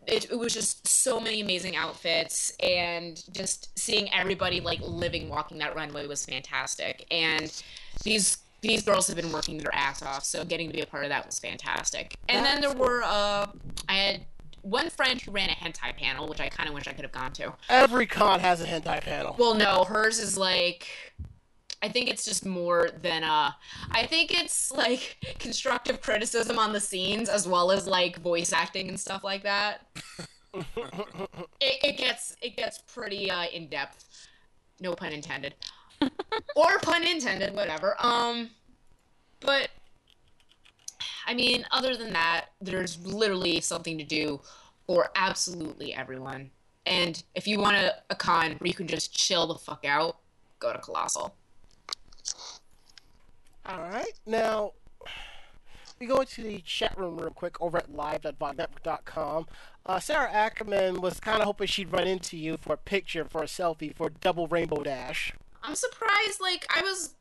it, it was just so many amazing outfits and just seeing everybody like living walking that runway was fantastic and these these girls have been working their ass off so getting to be a part of that was fantastic and then there were uh i had one friend who ran a hentai panel which i kind of wish i could have gone to every con has a hentai panel. well no hers is like I think it's just more than uh I think it's like constructive criticism on the scenes as well as like voice acting and stuff like that. it, it gets it gets pretty uh in depth. No pun intended. or pun intended, whatever. Um but I mean, other than that, there's literally something to do for absolutely everyone. And if you want a, a con where you can just chill the fuck out, go to Colossal. All right. Now, we go into the chat room real quick over at live.vognetwork.com. Uh, Sarah Ackerman was kind of hoping she'd run into you for a picture, for a selfie, for Double Rainbow Dash. I'm surprised. Like I was,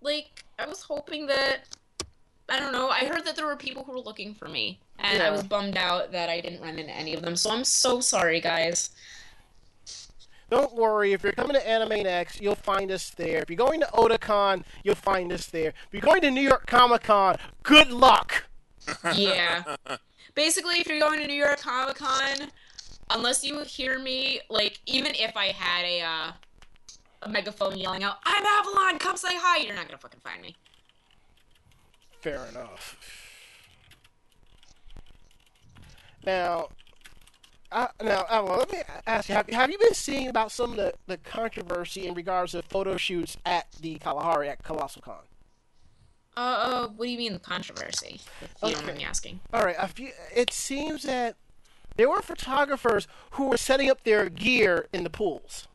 like I was hoping that. I don't know. I heard that there were people who were looking for me, and I was bummed out that I didn't run into any of them. So I'm so sorry, guys. Don't worry, if you're coming to Anime Next, you'll find us there. If you're going to Otakon, you'll find us there. If you're going to New York Comic Con, good luck! Yeah. Basically, if you're going to New York Comic Con, unless you hear me, like even if I had a uh, a megaphone yelling out, "I'm Avalon, come say hi," you're not gonna fucking find me. Fair enough. Now, uh, now, Avalon, let me ask you: have, have you been seeing about some of the, the controversy in regards to photo shoots at the Kalahari at Colossal Con? Uh, uh, what do you mean the controversy? You Okay. me asking. All right, a few, it seems that there were photographers who were setting up their gear in the pools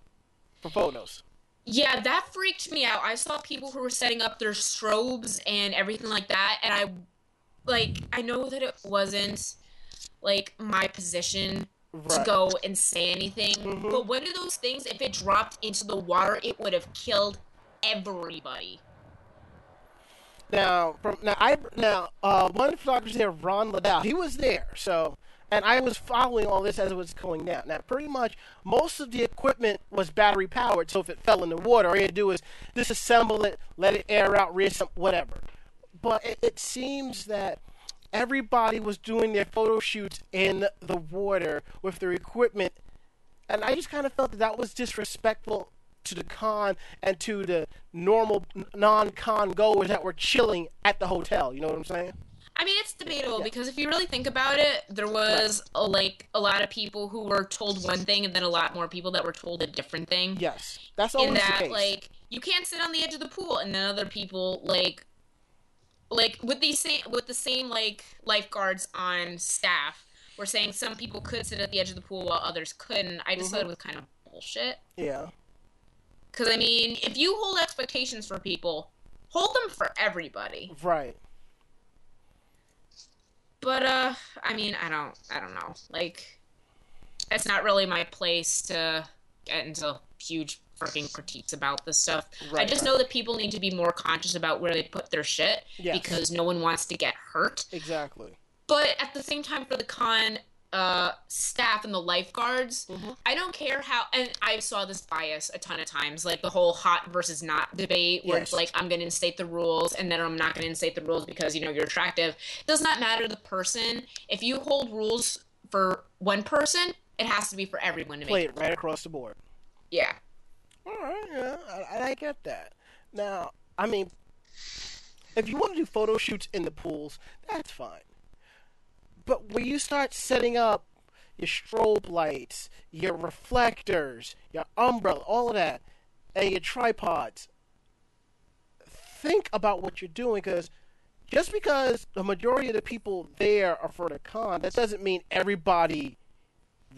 for photos. Yeah, that freaked me out. I saw people who were setting up their strobes and everything like that, and I, like, I know that it wasn't, like, my position to go and say anything, but one of those things, if it dropped into the water, it would have killed everybody. Now, from now, I now uh, one of the photographers there, Ron Liddell, he was there. So, and I was following all this as it was going down. Now, pretty much most of the equipment was battery powered. So if it fell in the water, all you had to do is disassemble it, let it air out, reassemble, whatever. But it, it seems that everybody was doing their photo shoots in the water with their equipment, and I just kind of felt that that was disrespectful to the con and to the normal non-con goers that were chilling at the hotel. You know what I'm saying? I mean, it's debatable because if you really think about it, there was a, like a lot of people who were told one thing, and then a lot more people that were told a different thing. Yes, that's always in that, the case. like, you can't sit on the edge of the pool, and then other people like, like with these same with the same like lifeguards on staff, were saying some people could sit at the edge of the pool while others couldn't. I just thought it mm-hmm. was kind of bullshit. yeah, Because I mean, if you hold expectations for people, hold them for everybody. right. But uh, I mean, I don't, I don't know. Like, it's not really my place to get into huge freaking critiques about this stuff. I just right. know that people need to be more conscious about where they put their shit Yes. because no one wants to get hurt. Exactly. But at the same time, for the con uh, staff and the lifeguards, Mm-hmm. I don't care how. And I saw this bias a ton of times, like the whole hot versus not debate, where it's like I'm going to instate the rules, and then I'm not going to instate the rules because you know you're attractive. It does not matter the person. If you hold rules for one person, it has to be for everyone to make. Play it right across the board. Yeah. All right, yeah, I, I get that. Now, I mean, if you want to do photo shoots in the pools, that's fine. But when you start setting up your strobe lights, your reflectors, your umbrella, all of that, and your tripods, think about what you're doing because just because the majority of the people there are for the con, that doesn't mean everybody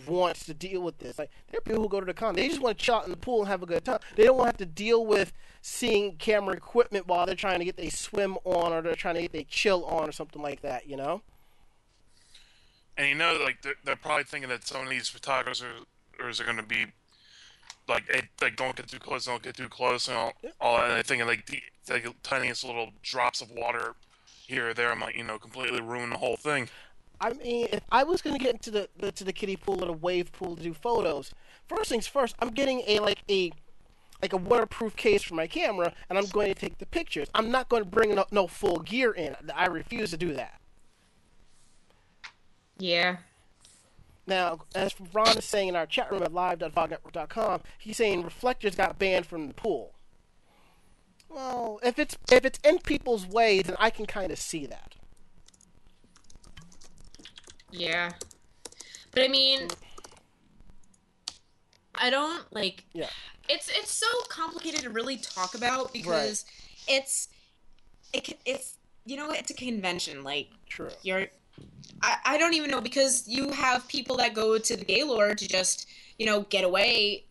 wants to deal with this. Like there are people who go to the con, they just want to chill out in the pool and have a good time. They don't want to have to deal with seeing camera equipment while they're trying to get their swim on or they're trying to get their chill on or something like that. You know? And you know, like they're, they're probably thinking that some of these photographers are, are going to be like, hey, like don't get too close, don't get too close, and all, all that. And they're thinking like the like tiniest little drops of water here or there might you know completely ruin the whole thing. I mean, if I was going to get into the, the to the kiddie pool or the wave pool to do photos, first things first, I'm getting a like a like a waterproof case for my camera, and I'm going to take the pictures. I'm not going to bring no, no full gear in. I refuse to do that. Yeah. Now, as Ron is saying in our chat room at live.vognetwork.com, he's saying reflectors got banned from the pool. Well, if it's if it's in people's way, then I can kind of see that. Yeah. But I mean, I don't like. Yeah. It's it's so complicated to really talk about because it's it, can- it's you know it's a convention like True. you're I, I don't even know because you have people that go to the Gaylord to just you know get away.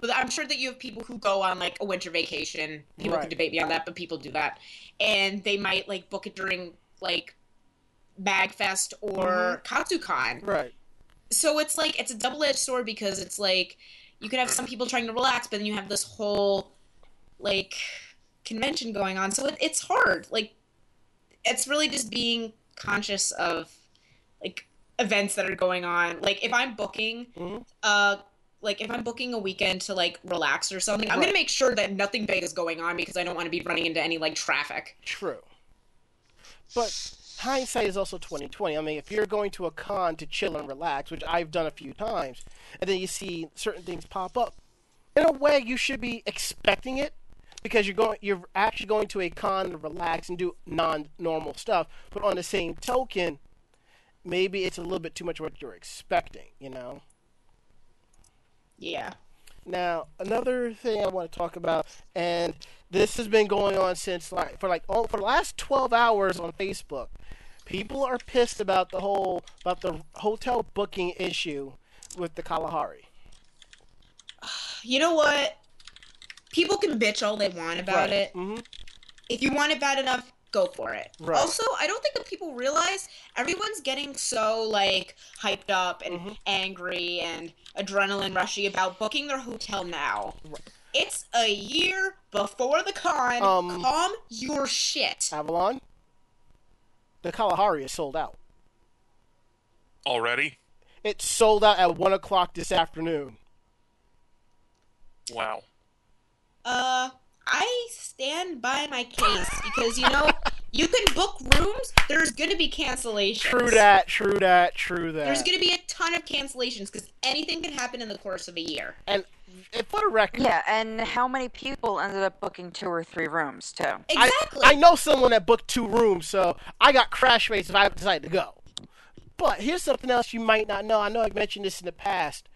But I'm sure that you have people who go on like a winter vacation. People Right. can debate me on that but people do that. And they might like book it during like Magfest or mm-hmm. KatsuCon Right. so it's like it's a double-edged sword because it's like you could have some people trying to relax but then you have this whole like convention going on. So it, it's hard. Like it's really just being conscious of like events that are going on like if i'm booking Mhm. uh like if i'm booking a weekend to like relax or something i'm Right. gonna make sure that nothing big is going on because i don't want to be running into any like traffic True. But hindsight is also twenty twenty. I mean, if you're going to a con to chill and relax, which I've done a few times, and then you see certain things pop up, in a way you should be expecting it because you're going you're actually going to a con to relax and do non normal stuff. But on the same token, maybe it's a little bit too much what you're expecting, you know? yeah Now, another thing I want to talk about, and this has been going on since like for like oh, for the last twelve hours on Facebook. People are pissed about the whole about the hotel booking issue with the Kalahari. you know what people can bitch all they want about it hmm if you want it bad enough, go for it. Right. Also, I don't think that people realize everyone's getting so like hyped up and Mm-hmm. angry and adrenaline rushy about booking their hotel now. It's a year before the con. Um, Calm your shit. Avalon. The Kalahari is sold out. Already? It's sold out at one o'clock this afternoon. Wow. Uh, I stand by my case because you know You can book rooms. There's gonna be cancellations. True that. True that. True that. There's gonna be a ton of cancellations because anything can happen in the course of a year. and and for the record, Yeah, and how many people ended up booking two or three rooms too? Exactly. I, I know someone that booked two rooms, so I got crash rates if I decide to go. But here's something else you might not know. I know I've mentioned this in the past.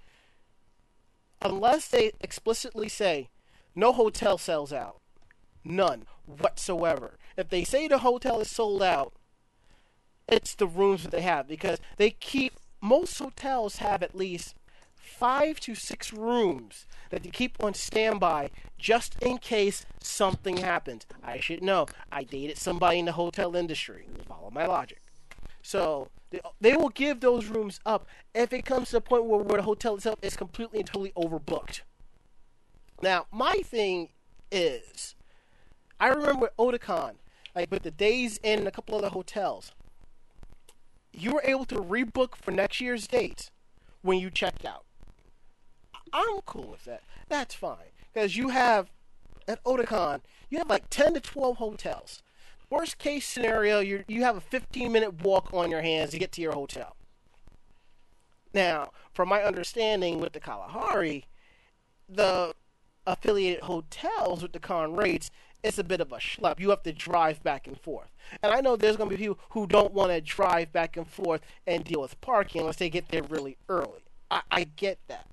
Unless they explicitly say no hotel sells out, none whatsoever. If they say the hotel is sold out, it's the rooms that they have because they keep most hotels have at least five to six rooms that they keep on standby just in case something happens. I should know. I dated somebody in the hotel industry. Follow my logic. So they, they will give those rooms up if it comes to the point where, where the hotel itself is completely and totally overbooked. Now, my thing is, I remember Otakon, like with the Days and a couple other hotels, you were able to rebook for next year's dates when you checked out. I'm cool with that. That's fine. Because you have, at Otakon, you have like 10 to 12 hotels. Worst case scenario, you you have a 15 minute walk on your hands to get to your hotel. Now, from my understanding with the Kalahari, the affiliated hotels with the con rates, it's a bit of a schlep. You have to drive back and forth. And I know there's going to be people who don't want to drive back and forth and deal with parking unless they get there really early. I, I get that.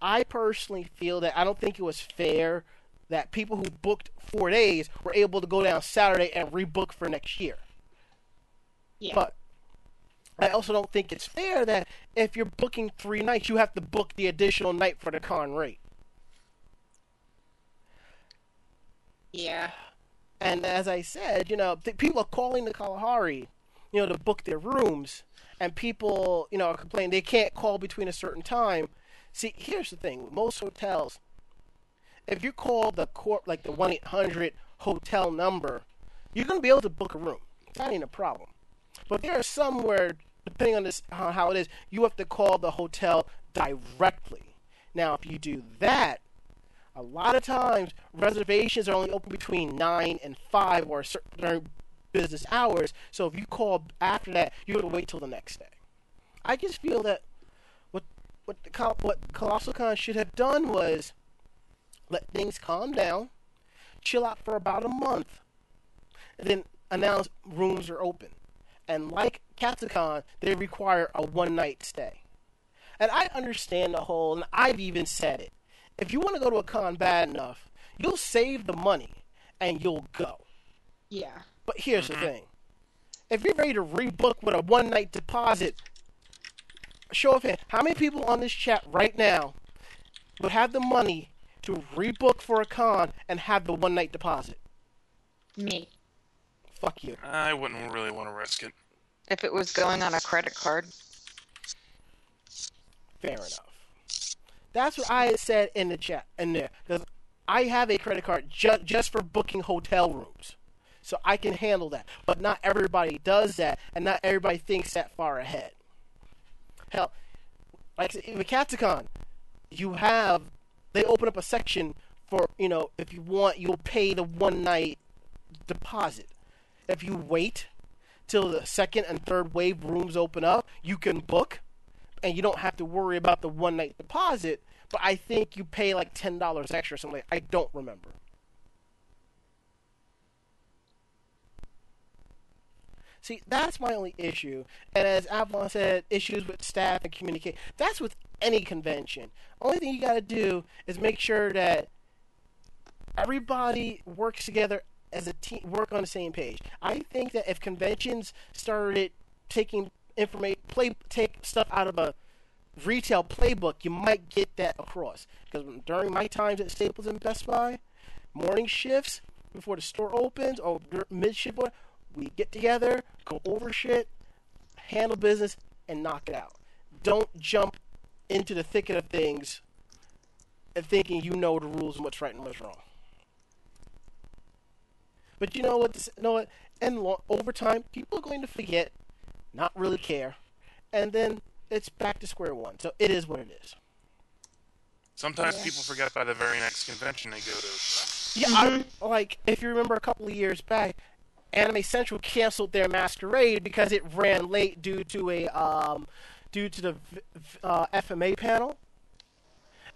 I personally feel that I don't think it was fair that people who booked four days were able to go down Saturday and rebook for next year. Yeah. But I also don't think it's fair that if you're booking three nights, you have to book the additional night for the con rate. Yeah. And as I said, you know, people are calling the Kalahari, you know, to book their rooms, and people, you know, are complaining they can't call between a certain time. See, here's the thing: most hotels, if you call the court like the one eight hundred hotel number, you're gonna be able to book a room. That ain't a problem. But there are some where, depending on this on how it is, you have to call the hotel directly. Now, if you do that, a lot of times reservations are only open between 9 and 5 or certain business hours. So if you call after that you have to wait till the next day. I just feel that what what the what colossal con should have done was let things calm down chill out for about a month and then announce rooms are open. And like Katsucon, they require a one night stay. And i understand the whole and i've even said it if you want to go to a con bad enough, you'll save the money and you'll go. Yeah. But here's the mm-hmm. thing. If you're ready to rebook with a one night deposit, show of hands, how many people on this chat right now would have the money to rebook for a con and have the one night deposit? Me. Fuck you. I wouldn't really want to risk it. If it was going on a credit card, Fair enough. That's what I said in the chat in there because I have a credit card ju- just for booking hotel rooms, so I can handle that. But not everybody does that, and not everybody thinks that far ahead. Hell, like with Capticon, you have they open up a section for you know if you want you'll pay the one night deposit. If you wait till the second and third wave rooms open up, you can book and you don't have to worry about the one night deposit. But I think you pay like ten dollars extra or something. I don't remember. See, that's my only issue. And as Avalon said, issues with staff and communicate. That's with any convention. Only thing you got to do is make sure that everybody works together as a team, work on the same page. I think that if conventions started taking information, play, take stuff out of a retail playbook, you might get that across. Because during my times at Staples and Best Buy, morning shifts before the store opens or mid shift, we get together, go over shit, handle business, and knock it out. Don't jump into the thicket of things and thinking you know the rules and what's right and what's wrong. But you know what? This, you know what? And over time, people are going to forget, not really care, and then it's back to square one. So it is what it is. Sometimes people forget by the very next convention they go to. Yeah, I, like if you remember a couple of years back, Anime Central canceled their masquerade because it ran late due to a um, due to the v- v- uh, FMA panel.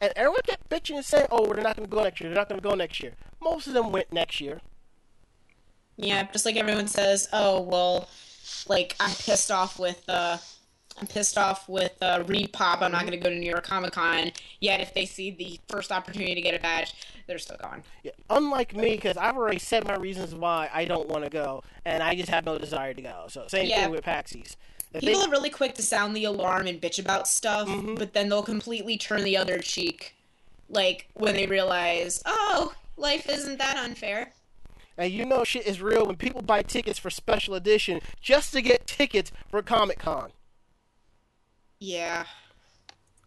And everyone kept bitching and saying, "Oh, they're not going to go next year. They're not going to go next year." Most of them went next year. Yeah, just like everyone says, oh well, like I'm pissed off with uh, I'm pissed off with uh, ReedPop. I'm not going to go to New York Comic Con. Yet if they see the first opportunity to get a badge, they're still going. Yeah, unlike me, because I've already said my reasons why I don't want to go, and I just have no desire to go. So same Yeah. thing with Paxies. If they- People are really quick to sound the alarm and bitch about stuff, but then they'll completely turn the other cheek, like when they realize, oh, life isn't that unfair. And you know shit is real when people buy tickets for special edition just to get tickets for Comic Con. Yeah.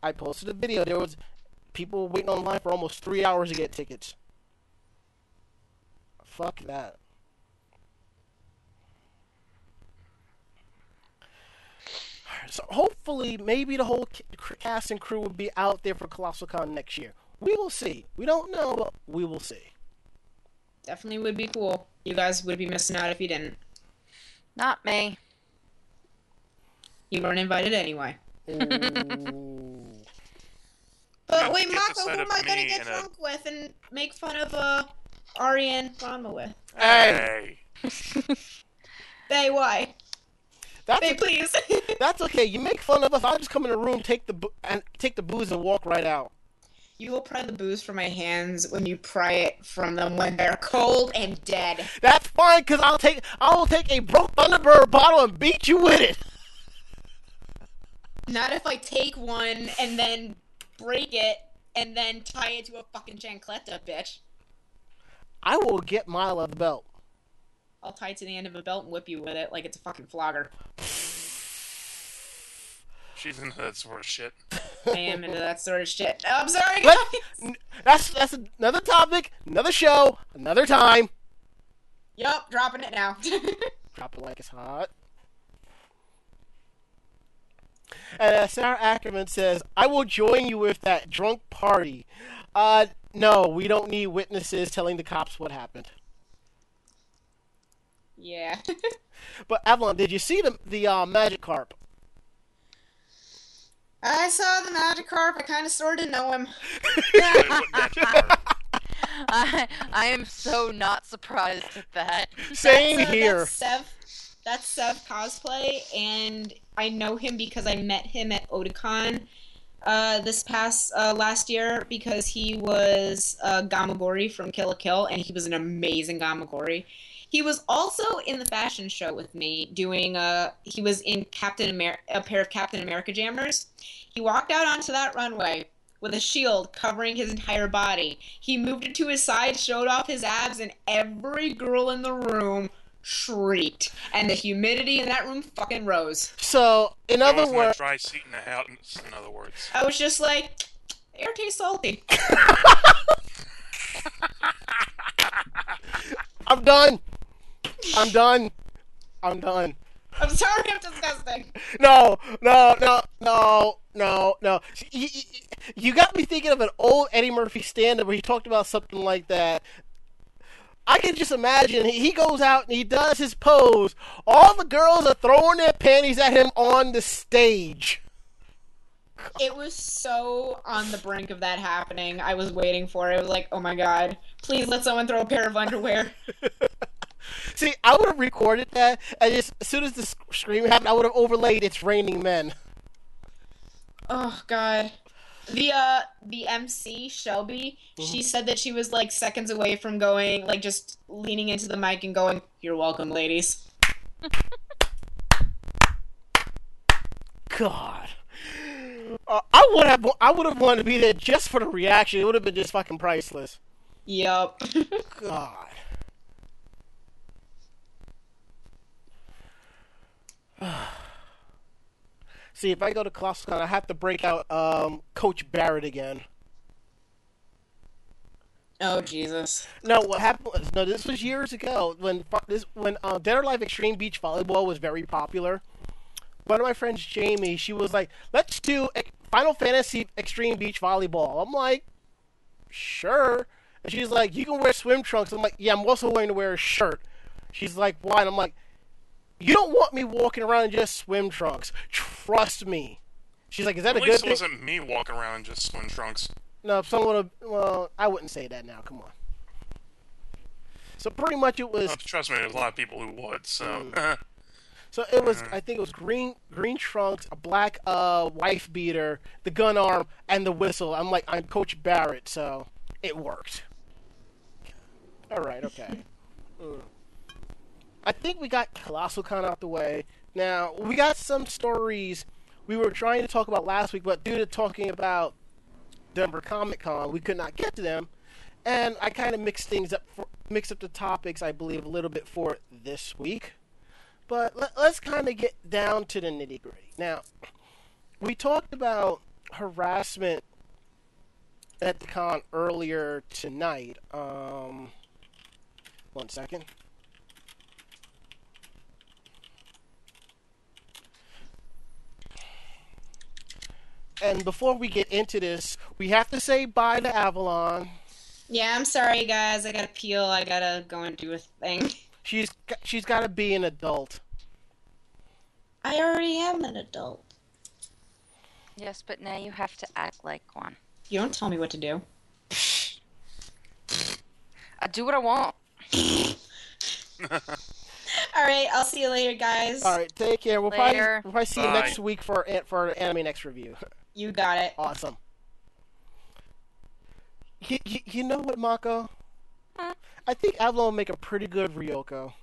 I posted a video. There was people waiting online for almost three hours to get tickets. Fuck that. So hopefully, maybe the whole ca- cast and crew will be out there for Colossal Con next year. We will see. We don't know, but we will see. Definitely would be cool. You guys would be missing out if you didn't. Not me. You weren't invited anyway. But Don't wait, get Mako, who am I gonna get in a- drunk with and make fun of uh Ari and Ranma with? Hey. Hey, why? That's Hey, please. that's okay. You make fun of us. I'll just come in the room, take the bo- and take the booze, and walk right out. You will pry the booze from my hands when you pry it from them when they're cold and dead. That's fine, cause I'll take I will take a broke Thunderbird bottle and beat you with it. Not if I take one and then break it and then tie it to a fucking chancleta, bitch. I will get my leather belt. I'll tie it to the end of a belt and whip you with it like it's a fucking flogger. She's into that sort of shit. I am into that sort of shit. I'm sorry, guys. That's that's another topic, another show, another time. Yup, dropping it now. Drop it like it's hot. And uh, Sarah Ackerman says, "I will join you with that drunk party." Uh, no, we don't need witnesses telling the cops what happened. yeah. But Avalon, did you see the the uh, Magikarp? I saw the Magikarp. I kind of sort of know him. Wait, what magic card? I, I am so not surprised at that. Same That's, uh, here. That's Sev. That's Sev cosplay, and I know him because I met him at Otakon uh, this past uh, last year because he was uh, Gamagori from Kill la Kill, and he was an amazing Gamagori. He was also in the fashion show with me doing. a. he was in Captain Amer- a pair of Captain America jammers. He walked out onto that runway with a shield covering his entire body. He moved it to his side, showed off his abs, and every girl in the room shrieked. And the humidity in that room fucking rose. So, in That other words, dry seat in the house. In other words, I was just like, air tastes salty. I'm done. I'm done. I'm done. I'm sorry, I'm disgusting. No, no, no, no, no, no. You, you- got me thinking of an old Eddie Murphy stand-up where he talked about something like that. I can just imagine he he goes out and he does his pose. All the girls are throwing their panties at him on the stage. It was so on the brink of that happening. I was waiting for it. I was like, oh my god, please let someone throw a pair of underwear. See, I would have recorded that, and just as soon as the sc- scream happened, I would have overlaid "It's Raining Men." Oh god. The uh the MC Shelby, she said that she was like seconds away from going like just leaning into the mic and going, "You're welcome, ladies." God, uh, I would have, I would have wanted to be there just for the reaction. It would have been just fucking priceless. Yep. God. See, if I go to ColossalCon, I have to break out um, Coach Barret again. oh Jesus. No, what happened was no. This was years ago when this when uh, Dead or Alive Extreme Beach Volleyball was very popular. One of my friends, Jamie, she was like, "Let's do Final Fantasy Extreme Beach Volleyball." I'm like, "Sure." And she's like, "You can wear swim trunks." I'm like, "Yeah, I'm also going to wear a shirt." She's like, why? And I'm like, you don't want me walking around in just swim trunks. Trust me. She's like, is that At a good least it thing? wasn't me walking around in just swim trunks. No, someone, well, I wouldn't say that now. Come on. So pretty much it was. Uh, trust me, there's a lot of people who would. So Mm. So it was. I think it was green, green trunks, a black uh wife beater, the gun arm, and the whistle. I'm like, I'm Coach Barret, so it worked. All right. Okay. Mm. I think we got Colossal Con out the way. Now we got some stories we were trying to talk about last week, but due to talking about Denver Comic Con, we could not get to them, and I kind of mixed things up, for, mixed up the topics, I believe, a little bit for this week. But let, let's kind of get down to the nitty gritty. Now, we talked about harassment at the con earlier tonight. Um, one second. And before we get into this, we have to say bye to Avalon. Yeah, I'm sorry, guys. I gotta peel. I gotta go and do a thing. She's she's got to be an adult. I already am an adult. Yes, but now you have to act like one. You don't tell me what to do. I do what I want. All right, I'll see you later, guys. All right, take care. We'll probably, we'll probably see you next week for an- for Anime Next review. You got it. Awesome. You, you, you know what, Mako? Huh? I think Avalon will make a pretty good Ryoko.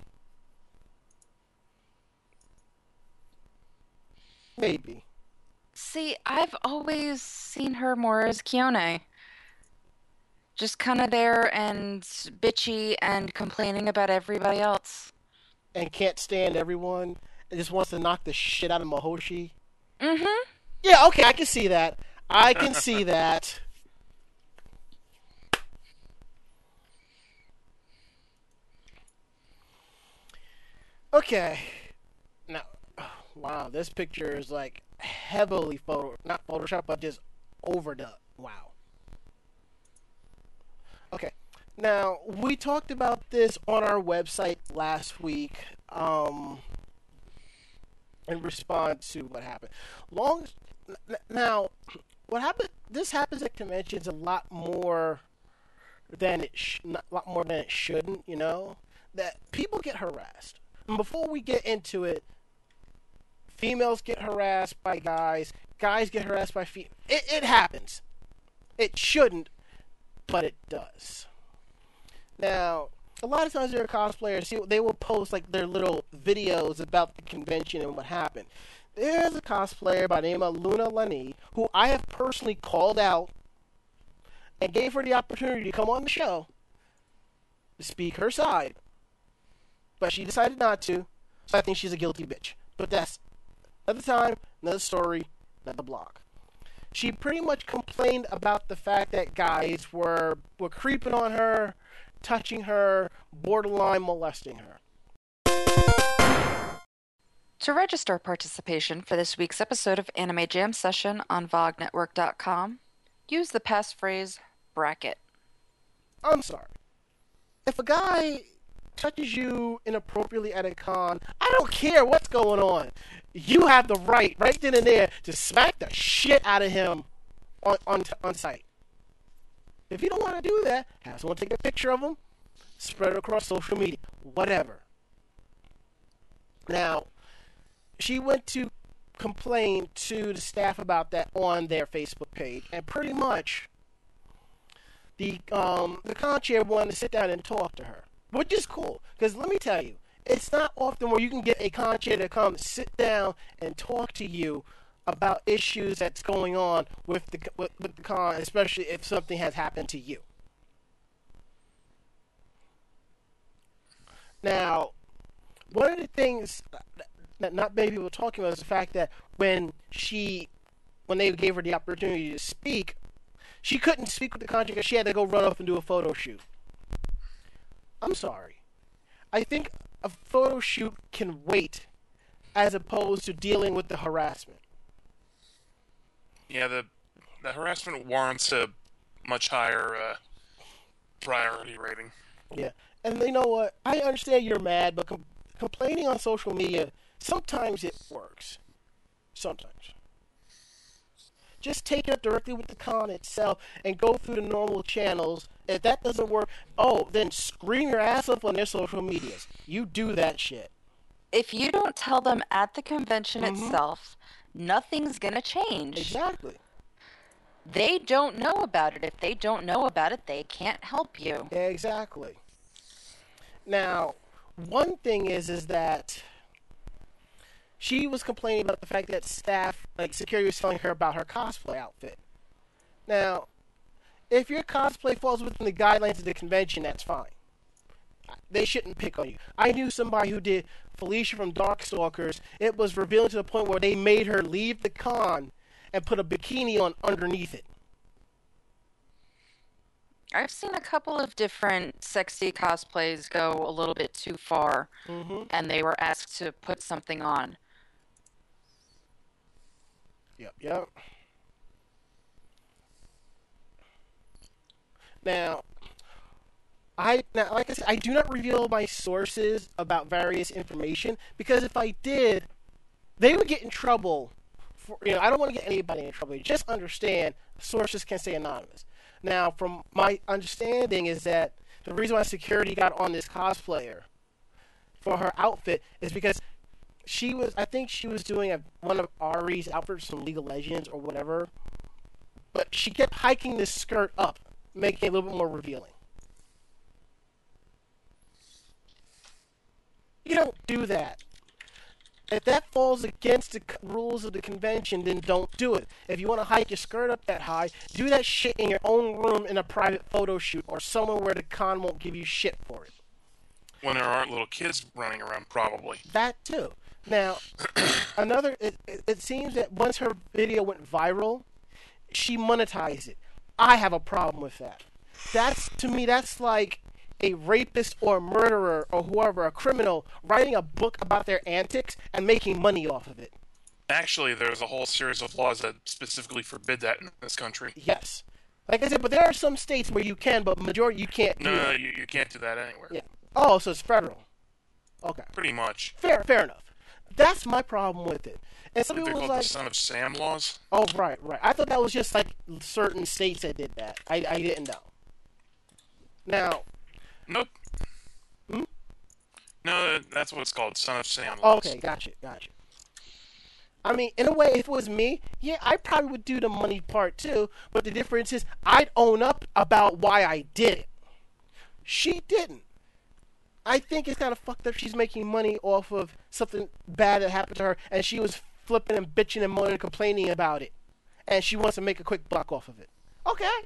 Maybe. See, I've always seen her more as Kiyone. Just kind of there and bitchy and complaining about everybody else. And can't stand everyone and just wants to knock the shit out of Mihoshi. Mm-hmm. Yeah, okay, I can see that. I can see that. Okay. Now, wow, this picture is like heavily photo, not Photoshop, but just overdone. Wow. Okay. Now, we talked about this on our website last week. Um, in response to what happened. Long now, what happened? This happens at conventions a lot more than it sh- a lot more than it shouldn't. You know that people get harassed. And before we get into it, females get harassed by guys. Guys get harassed by females. It, it happens. It shouldn't, but it does. Now, a lot of times there are cosplayers, see, they will post like their little videos about the convention and what happened. There's a cosplayer by the name of Luna Lanie who I have personally called out and gave her the opportunity to come on the show to speak her side. But she decided not to, so I think she's a guilty bitch. But that's another time, another story, another blog. She pretty much complained about the fact that guys were were creeping on her, touching her, borderline molesting her. To register participation for this week's episode of Anime Jam Session on VogNetwork.com, use the passphrase bracket. I'm sorry. If a guy touches you inappropriately at a con, I don't care what's going on. You have the right, right then and there, to smack the shit out of him on on, on site. If you don't want to do that, have someone take a picture of him, spread it across social media, whatever. Now, she went to complain to the staff about that on their Facebook page, and pretty much the um the con chair wanted to sit down and talk to her, which is cool. Because let me tell you, it's not often where you can get a con chair to come sit down and talk to you about issues that's going on with the with, with the con, especially if something has happened to you. Now, one of the things that not many people were talking about is the fact that when she, when they gave her the opportunity to speak, she couldn't speak with the contract because she had to go run off and do a photo shoot. I'm sorry. I think a photo shoot can wait as opposed to dealing with the harassment. Yeah, the the harassment warrants a much higher uh, priority rating. Yeah. And you know what? I understand you're mad, but com- complaining on social media sometimes it works. Sometimes. Just take it up directly with the con itself and go through the normal channels. If that doesn't work, oh, then scream your ass off on their social medias. You do that shit. If you don't tell them at the convention Mhm. itself, nothing's gonna change. Exactly. They don't know about it. If they don't know about it, they can't help you. Exactly. Now, one thing is is that she was complaining about the fact that staff, like security, was telling her about her cosplay outfit. Now, if your cosplay falls within the guidelines of the convention, that's fine. They shouldn't pick on you. I knew somebody who did Felicia from Darkstalkers. It was revealing to the point where they made her leave the con and put a bikini on underneath it. I've seen a couple of different sexy cosplays go a little bit too far, Mm-hmm. and they were asked to put something on. Yep, yep. Now, I now, like I said, I do not reveal my sources about various information because if I did, they would get in trouble. For, you know, I don't want to get anybody in trouble. Just understand, sources can stay anonymous. Now, from my understanding, is that the reason why security got on this cosplayer for her outfit is because she was I think she was doing a, one of Ahri's outfits from League of Legends or whatever. But she kept hiking this skirt up, making it a little bit more revealing. You don't do that. If that falls against the rules of the convention, then don't do it. If you want to hike your skirt up that high, do that shit in your own room in a private photo shoot or somewhere where the con won't give you shit for it. When there aren't little kids running around, probably. That too. Now, another. It, it, seems that once her video went viral, she monetized it. I have a problem with that. That's to me. That's like a rapist or a murderer or whoever, a criminal, writing a book about their antics and making money off of it. Actually, there's a whole series of laws that specifically forbid that in this country. Yes. Like I said, but there are some states where you can, but majority you can't do No, no, you, you can't do that anywhere. Yeah. Oh, so it's federal. Okay. Pretty much. Fair, fair enough. That's my problem with it. And some people was like, the Son of Sam laws. Oh, right, right. I thought that was just like certain states that did that. I, I didn't know. Now, Nope. Hmm? No, that's what it's called, Son of Sam laws. okay, gotcha, gotcha. I mean, in a way, if it was me, yeah, I probably would do the money part too. But the difference is, I'd own up about why I did it. She didn't. I think it's kind of fucked up. She's making money off of something bad that happened to her, and she was flipping and bitching and moaning and complaining about it, and she wants to make a quick buck off of it. Okay.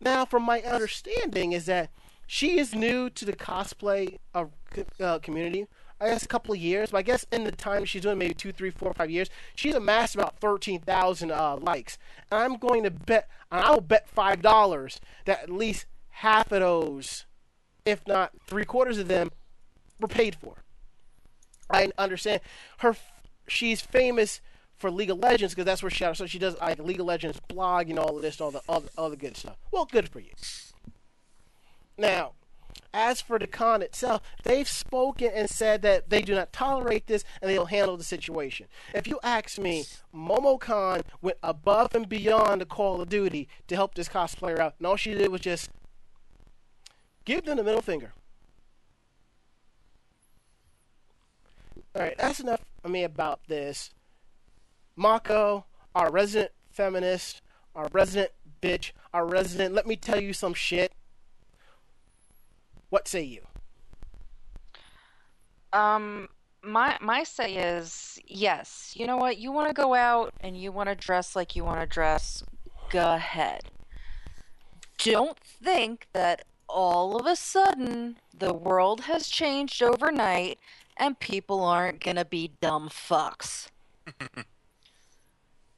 Now, from my understanding, is that she is new to the cosplay uh, community. I guess a couple of years, but I guess in the time she's doing maybe two, three, four, five years, she's amassed about thirteen thousand uh, likes. And I'm going to bet, and I will bet five dollars that at least half of those, if not three quarters of them, were paid for. I understand her. She's famous for League of Legends because that's where she so she does like League of Legends blog and all of this, the all the, all the good stuff. Well, good for you. Now, as for the con itself, they've spoken and said that they do not tolerate this and they'll handle the situation. If you ask me, MomoCon went above and beyond the Call of Duty to help this cosplayer out, and all she did was just give them the middle finger. Alright, that's enough of me about this. Mako, our resident feminist, our resident bitch, our resident, let me tell you some shit. What say you? Um, my my say is yes. You know what? You want to go out and you want to dress like you want to dress. Go ahead. Don't think that all of a sudden the world has changed overnight and people aren't gonna be dumb fucks.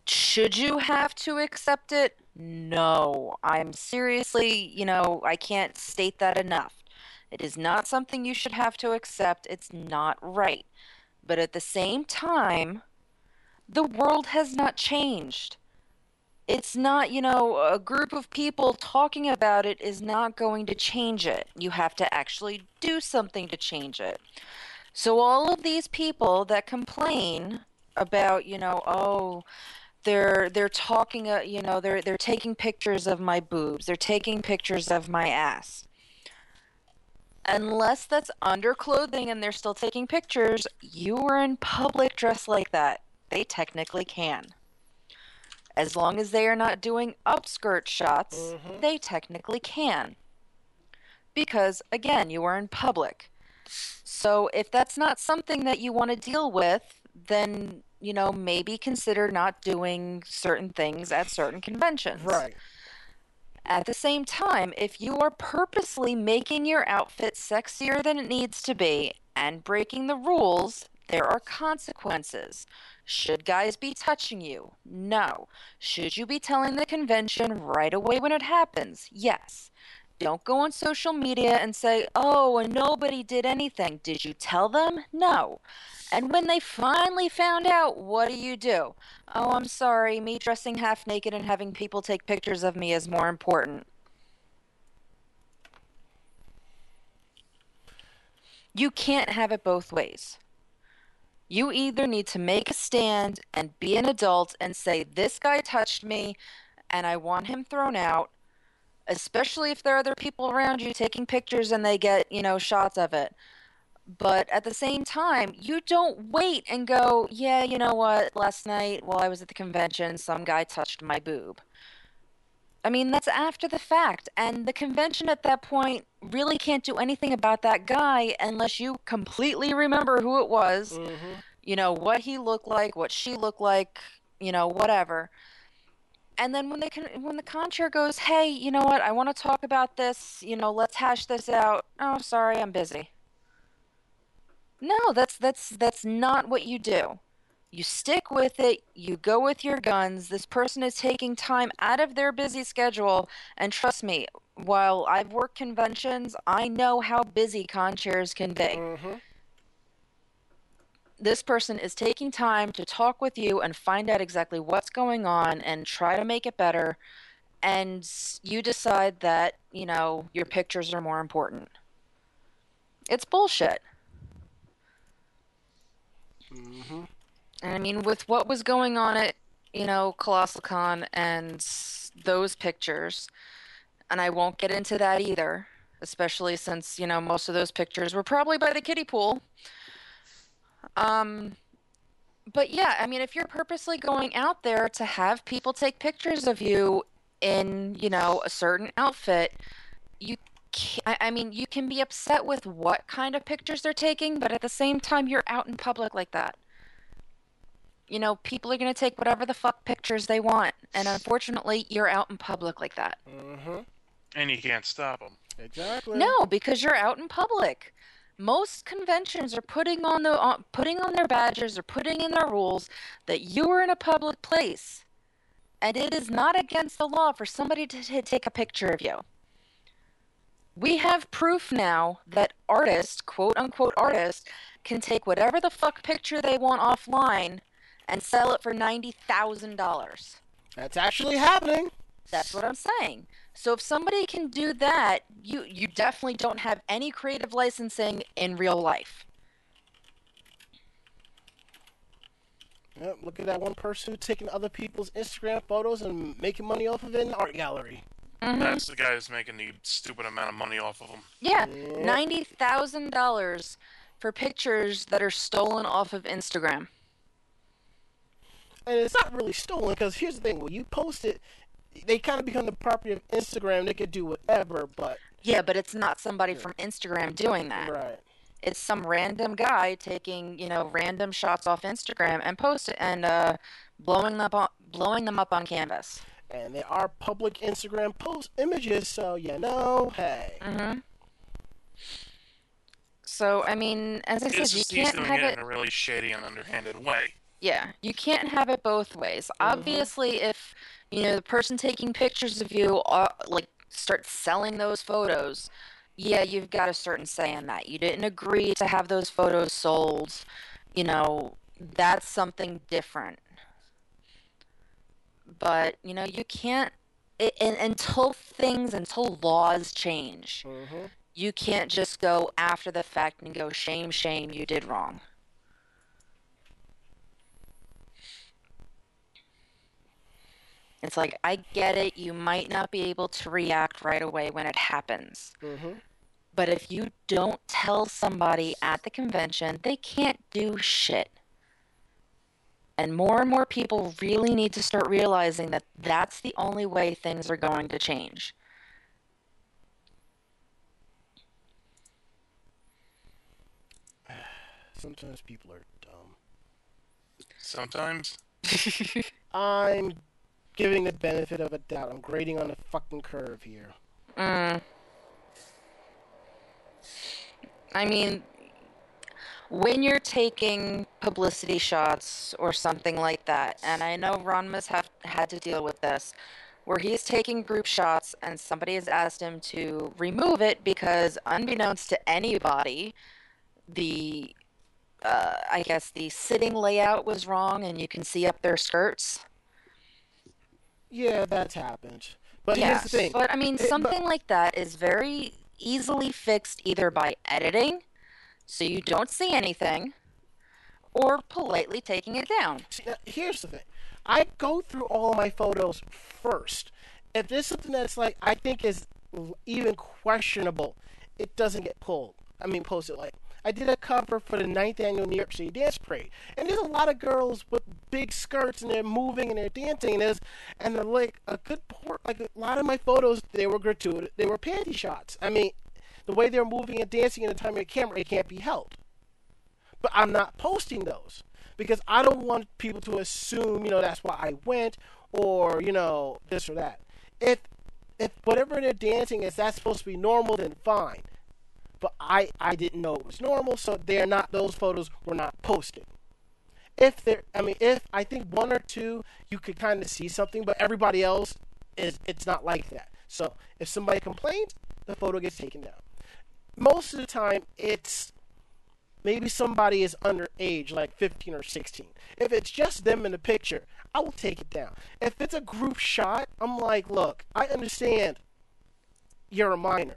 Should you have to accept it? No. I'm seriously, you know, I can't state that enough. It is not something you should have to accept. It's not right. But at the same time, the world has not changed. It's not, you know, a group of people talking about it is not going to change it. You have to actually do something to change it. So all of these people that complain about, you know, oh, they're they're talking, uh, you know, they're they're taking pictures of my boobs, they're taking pictures of my ass. Unless that's under clothing and they're still taking pictures, you are in public dressed like that. They technically can. As long as they are not doing upskirt shots, Mhm. they technically can. Because, again, you are in public. So if that's not something that you want to deal with, then, you know, maybe consider not doing certain things at certain conventions. Right. At the same time, if you are purposely making your outfit sexier than it needs to be and breaking the rules, there are consequences. Should guys be touching you? No. Should you be telling the convention right away when it happens? Yes. Don't go on social media and say, oh, and nobody did anything. Did you tell them? No. And when they finally found out, what do you do? Oh, I'm sorry, me dressing half naked and having people take pictures of me is more important. You can't have it both ways. You either need to make a stand and be an adult and say, This guy touched me and I want him thrown out, especially if there are other people around you taking pictures and they get, you know, shots of it. But at the same time, you don't wait and go, yeah, you know what, last night while I was at the convention, some guy touched my boob. I mean, that's after the fact. And the convention at that point really can't do anything about that guy unless you completely remember who it was, Mm-hmm. you know, what he looked like, what she looked like, you know, whatever. And then when the con- when the con goes, "Hey, you know what? I want to talk about this. You know, let's hash this out." Oh, sorry, I'm busy. No, that's that's that's not what you do. You stick with it, you go with your guns. This person is taking time out of their busy schedule, and trust me, while I've worked conventions, I know how busy con chairs can be. Mm-hmm. This person is taking time to talk with you and find out exactly what's going on and try to make it better. And you decide that, you know, your pictures are more important. It's bullshit. Mm-hmm. And I mean, with what was going on at, you know, Colossal Con and those pictures, and I won't get into that either, especially since, you know, most of those pictures were probably by the kiddie pool. Um, but yeah, I mean, if you're purposely going out there to have people take pictures of you in, you know, a certain outfit, you—I I mean, you can be upset with what kind of pictures they're taking, but at the same time, you're out in public like that you know, people are going to take whatever the fuck pictures they want. And unfortunately, you're out in public like that. Mm-hmm. And you can't stop them. Exactly. No, because you're out in public. Most conventions are putting on the on, putting on their badges or putting in their rules that you are in a public place. And it is not against the law for somebody to, to take a picture of you. We have proof now that artists, quote unquote artists, can take whatever the fuck picture they want offline and sell it for $90,000. That's actually happening. That's what I'm saying. So if somebody can do that, you you definitely don't have any creative licensing in real life. Yep, look at that one person who's taking other people's Instagram photos and making money off of it in an art gallery. Mm-hmm. That's the guy who's making the stupid amount of money off of them. Yeah, ninety thousand dollars for pictures that are stolen off of Instagram. And it's not really stolen because here's the thing: when you post it, they kind of become the property of Instagram. They could do whatever, but Yeah, but it's not somebody from Instagram doing that. right. It's some random guy taking you know random shots off Instagram and post it and uh, blowing them up on, blowing them up on canvas. And they are public Instagram post images, so you know, hey. hmm So I mean, as I It's said, you can't doing have it it. in a really shady and underhanded way. Yeah, you can't have it both ways. Obviously, if you know the person taking pictures of you, uh, like start selling those photos, yeah, you've got a certain say in that. You didn't agree to have those photos sold. You know, that's something different. but you know you can't i in, until things until laws change. hmm You can't just go after the fact and go shame, shame, you did wrong. It's like I get it. You might not be able to react right away when it happens. hmm But if you don't tell somebody at the convention, they can't do shit. And more and more people really need to start realizing that that's the only way things are going to change. Sometimes people are dumb. Sometimes. I'm giving the benefit of a doubt. I'm grading on the fucking curve here. Mm. I mean, when you're taking publicity shots or something like that, and I know Ranma's have had to deal with this, where he's taking group shots and somebody has asked him to remove it because, unbeknownst to anybody, the uh, I guess the sitting layout was wrong, and you can see up their skirts. Yeah, that's happened. But here's the thing. But I mean, It- but- something like that is very easily fixed either by editing, so you don't see anything, or politely taking it down. See, now, here's the thing. I go through all my photos first. If there's something that's like I think is even questionable, it doesn't get pulled. I mean, posted. Like I did a cover for the ninth annual New York City Dance Parade, and there's a lot of girls with big skirts and they're moving and they're dancing, and there's and they're like a good part. Like a lot of my photos, they were gratuitous. They were panty shots. I mean, the way they're moving and dancing in the time of the camera, it can't be held but I'm not posting those because I don't want people to assume, you know, that's why I went or, you know, this or that. If if whatever they're dancing is that's supposed to be normal, then fine. But I I didn't know it was normal, so they're not those photos were not posted. If there, I mean, if I think one or two you could kind of see something, but everybody else is it's not like that. So if somebody complains, the photo gets taken down. Most of the time, it's maybe somebody is underage, like 15 or 16. If it's just them in the picture, I will take it down. If it's a group shot, I'm like, look, I understand you're a minor,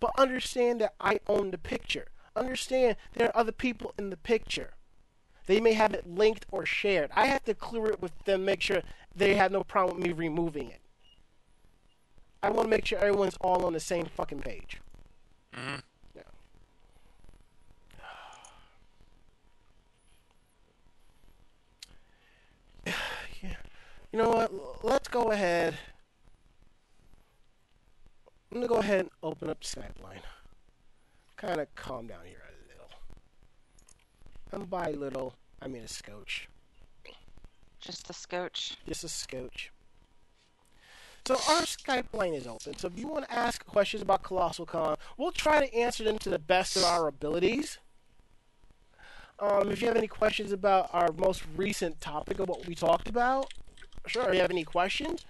but understand that I own the picture. Understand there are other people in the picture. They may have it linked or shared. I have to clear it with them, make sure they have no problem with me removing it. I want to make sure everyone's all on the same fucking page. Mhm. Yeah. yeah. You know what? Let's go ahead. I'm gonna go ahead and open up Skype line. Kind of calm down here a little. And by little, I mean a scotch. Just a scotch. Just a scotch. So our Skype line is open. So if you want to ask questions about Colossal Con, we'll try to answer them to the best of our abilities. Um, if you have any questions about our most recent topic of what we talked about, sure. If you have any questions,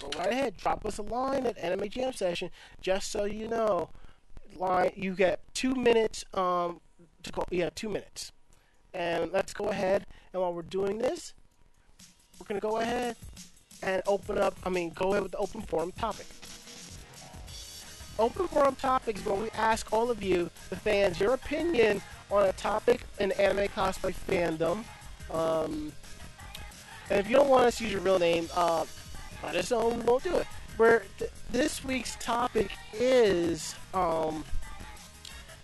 go right ahead. Drop us a line at Anime Jam Session. Just so you know, line you get two minutes. Um, to call, yeah, two minutes. And let's go ahead. And while we're doing this, we're gonna go ahead and open up. I mean, go ahead with the open forum topic. Open forum topics where we ask all of you, the fans, your opinion on a topic in anime cosplay fandom. Um, and if you don't want us to use your real name, uh, let us know. We won't do it. Where th- this week's topic is um,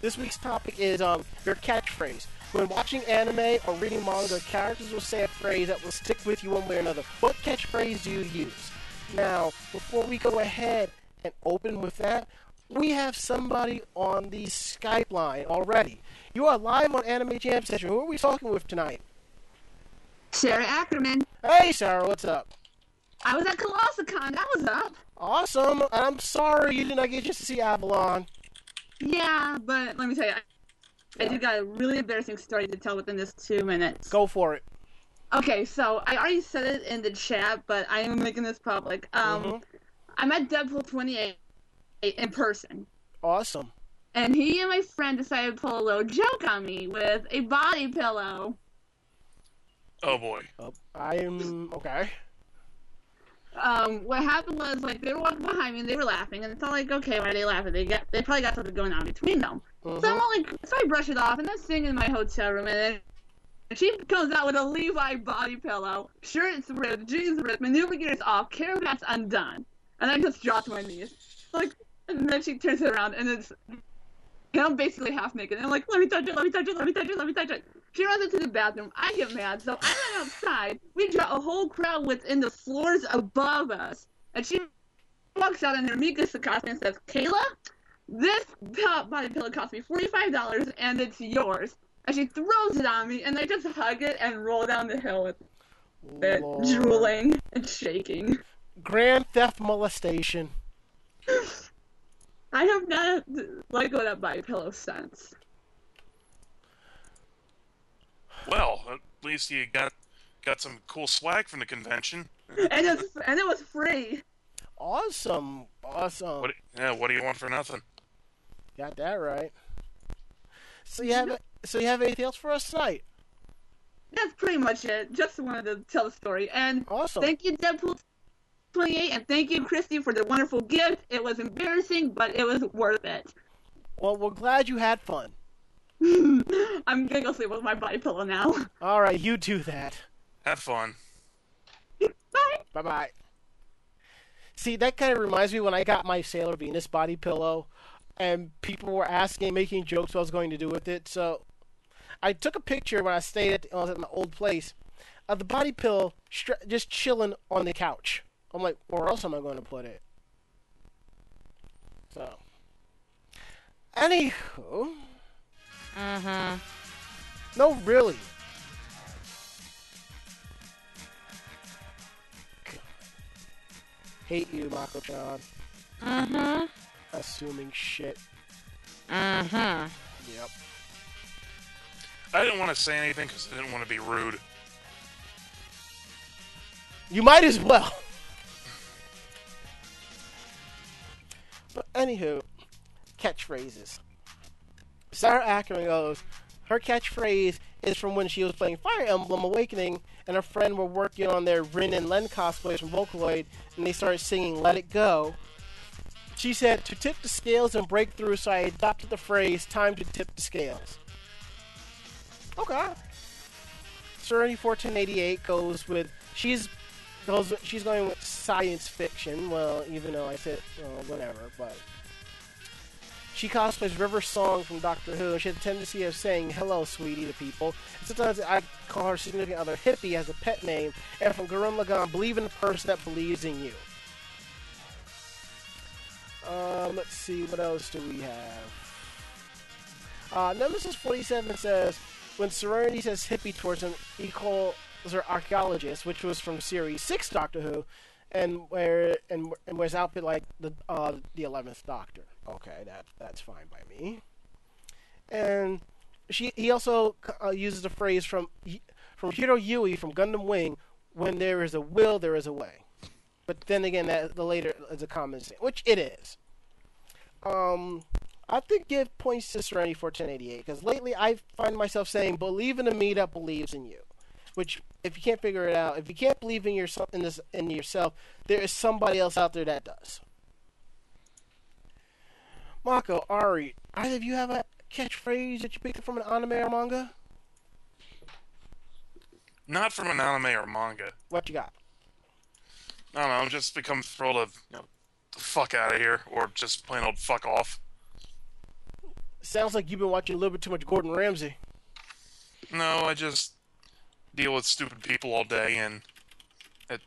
this week's topic is um, your catchphrase. When watching anime or reading manga, characters will say a phrase that will stick with you one way or another. What catchphrase do you use? Now, before we go ahead and open with that, we have somebody on the Skype line already. You are live on Anime Jam Session. Who are we talking with tonight? Sarah Ackerman. Hey, Sarah, what's up? I was at Colossal Con. That was up. Awesome. I'm sorry you did not get to see Avalon. Yeah, but let me tell you, I, I just got a really embarrassing story to tell within this two minutes. Go for it. Okay, so I already said it in the chat, but I am making this public. Um, Mhm. I met Deadpool 28 in person, Awesome. and he and my friend decided to pull a little joke on me with a body pillow. Oh boy. Uh, I am okay. Um, what happened was like they were walking behind me and they were laughing, and it's all like, okay, why are they laughing? They got they probably got something going on between them. So I'm Mhm. all like, so I brush it off, and I'm sitting in my hotel room, and then she comes out with a Levi body pillow, shirt's ripped, jeans ripped, maneuver gears off, caravan's undone, and I just dropped to my knees. Like, and then she turns it around, and it's, and I'm basically half naked, and I'm like, let me touch it, let me touch it, let me touch it, let me touch it. She runs into the bathroom. I get mad, so I run outside. We draw a whole crowd within the floors above us, and she walks out, and her Mika Sakasi and says, Kayla, this body pillow cost me $45 and it's yours. And she throws it on me, and I just hug it and roll down the hill with it, Lord. drooling and shaking. Grand theft molestation. I have not let go of that body pillow since. Well, at least you got got some cool swag from the convention. And it's and it was free. Awesome. Awesome. What? Yeah. What do you want for nothing? Got that right. So you have so you have anything else for us tonight? That's pretty much it. Just wanted to tell the story. And Awesome. thank you, Deadpool 28, and thank you, Christy, for the wonderful gift. It was embarrassing, but it was worth it. well, we're glad you had fun. I'm gonna go sleep with my body pillow now. All right, you do that. Have fun. Bye. Bye bye. See, that kind of reminds me when I got my Sailor Venus body pillow, and people were asking, making jokes what I was going to do with it. So, I took a picture when I stayed at, I was at my old place of the body pillow stra- just chilling on the couch. I'm like, where else am I going to put it? So, anywho, Mm-hmm. no, really. Hate you, Mako-chan. Mm-hmm. Assuming shit. Mm-hmm. Yep. I didn't want to say anything because I didn't want to be rude. You might as well. But anywho, catchphrases. Sarah Ackerman goes, her catchphrase is from when she was playing Fire Emblem Awakening, and her friend were working on their Rin and Len cosplays from Vocaloid, and they started singing Let It Go. She said, to tip the scales and break through, so I adopted the phrase, time to tip the scales. Okay. Serenity 1488 goes with, she's goes, she's going with science fiction. Well, even though I said well, whatever, but she cosplays River Song from Doctor Who. She has a tendency of saying "Hello, sweetie" to people. Sometimes I call her significant other Hippie as a pet name. And from Gurren Lagann, believe in the person that believes in you. Um, let's see, what else do we have? Uh, Nemesis 47 says, when Serenity says hippie towards him, he calls her archaeologist, which was from series 6 Doctor Who, and where and, and wears outfit like the uh, the 11th Doctor. Okay, that that's fine by me. And she he also uh, uses a phrase from from Heero Yuy from Gundam Wing, when there is a will, there is a way. But then again, that the later is a common sense, which it is. Um, I think give points to Serenity for 1088 because lately I find myself saying, "Believe in a me that believes in you." Which, if you can't figure it out, if you can't believe in yourself in this in yourself, there is somebody else out there that does. Mako, Ari, either of you have a catchphrase that you picked up from an anime or manga? Not from an anime or manga. What you got? I don't know. I'm just become thrilled of you know, the fuck out of here, or just plain old fuck off. Sounds like you've been watching a little bit too much Gordon Ramsay. No, I just deal with stupid people all day, and it,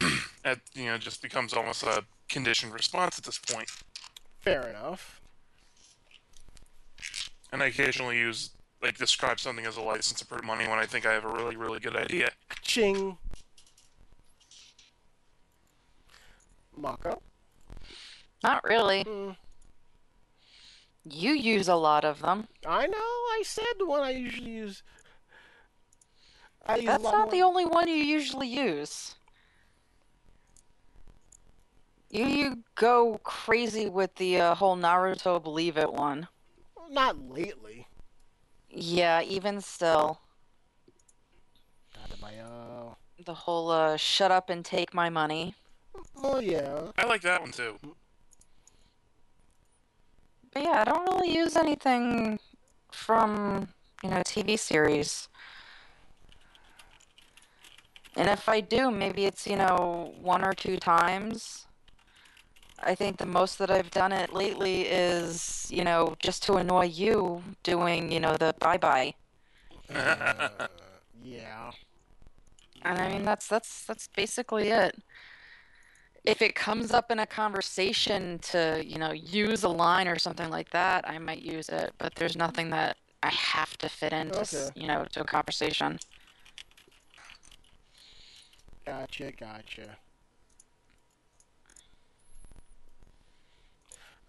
it you know just becomes almost a conditioned response at this point. Fair enough. And I occasionally use like describe something as a license to print money when I think I have a really really good idea. Ching. Mako. Not really. Mm, You use a lot of them. I know. I said the one I usually use. I That's not more- the only one you usually use. You you go crazy with the uh, whole Naruto believe it one. Not lately. Yeah, even still. Dattebayo. The whole uh, shut up and take my money. Oh yeah. I like that one too. But yeah, I don't really use anything from, you know, TV series. And if I do, maybe it's, you know, one or two times. I think the most that I've done it lately is, you know, just to annoy you doing, you know, the bye bye. Yeah. And I mean that's that's that's basically it. If it comes up in a conversation to, you know, use a line or something like that, I might use it, but there's nothing that I have to fit into, Okay. you know, to a conversation. Gotcha, gotcha.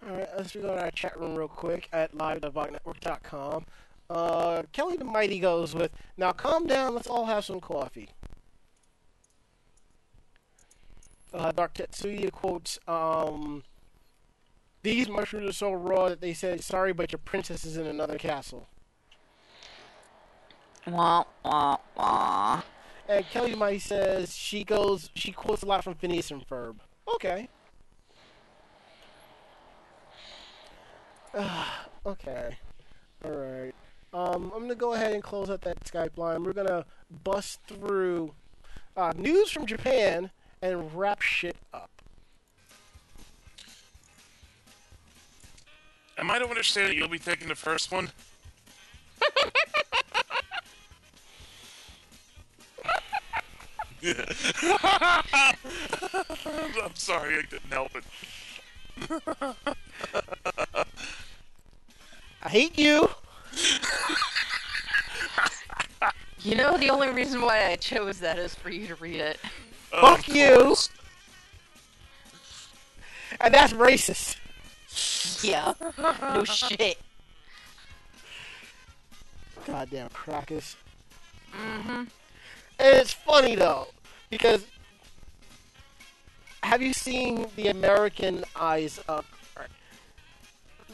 Alright, let's go to our chat room real quick at live.vognetwork.com. Uh, Kelly the Mighty goes with, Now calm down, let's all have some coffee. Uh, Dark Tetsuya quotes, um, These mushrooms are so raw that they said, Sorry, but your princess is in another castle. Wah wah wah. And Kelly the Mighty says, She goes, she quotes a lot from Phineas and Ferb. Okay. okay. Alright. Um, I'm gonna go ahead and close up that Skype line. We're gonna bust through uh, news from Japan and wrap shit up. Am I to understand that you'll be taking the first one? I'm sorry, I didn't help it. I hate you. You know the only reason why I chose that is for you to read it. Oh, Fuck you. course. And that's racist. Yeah. No shit. Goddamn crackers. Mm-hmm. And it's funny though, because have you seen the American Eyes up?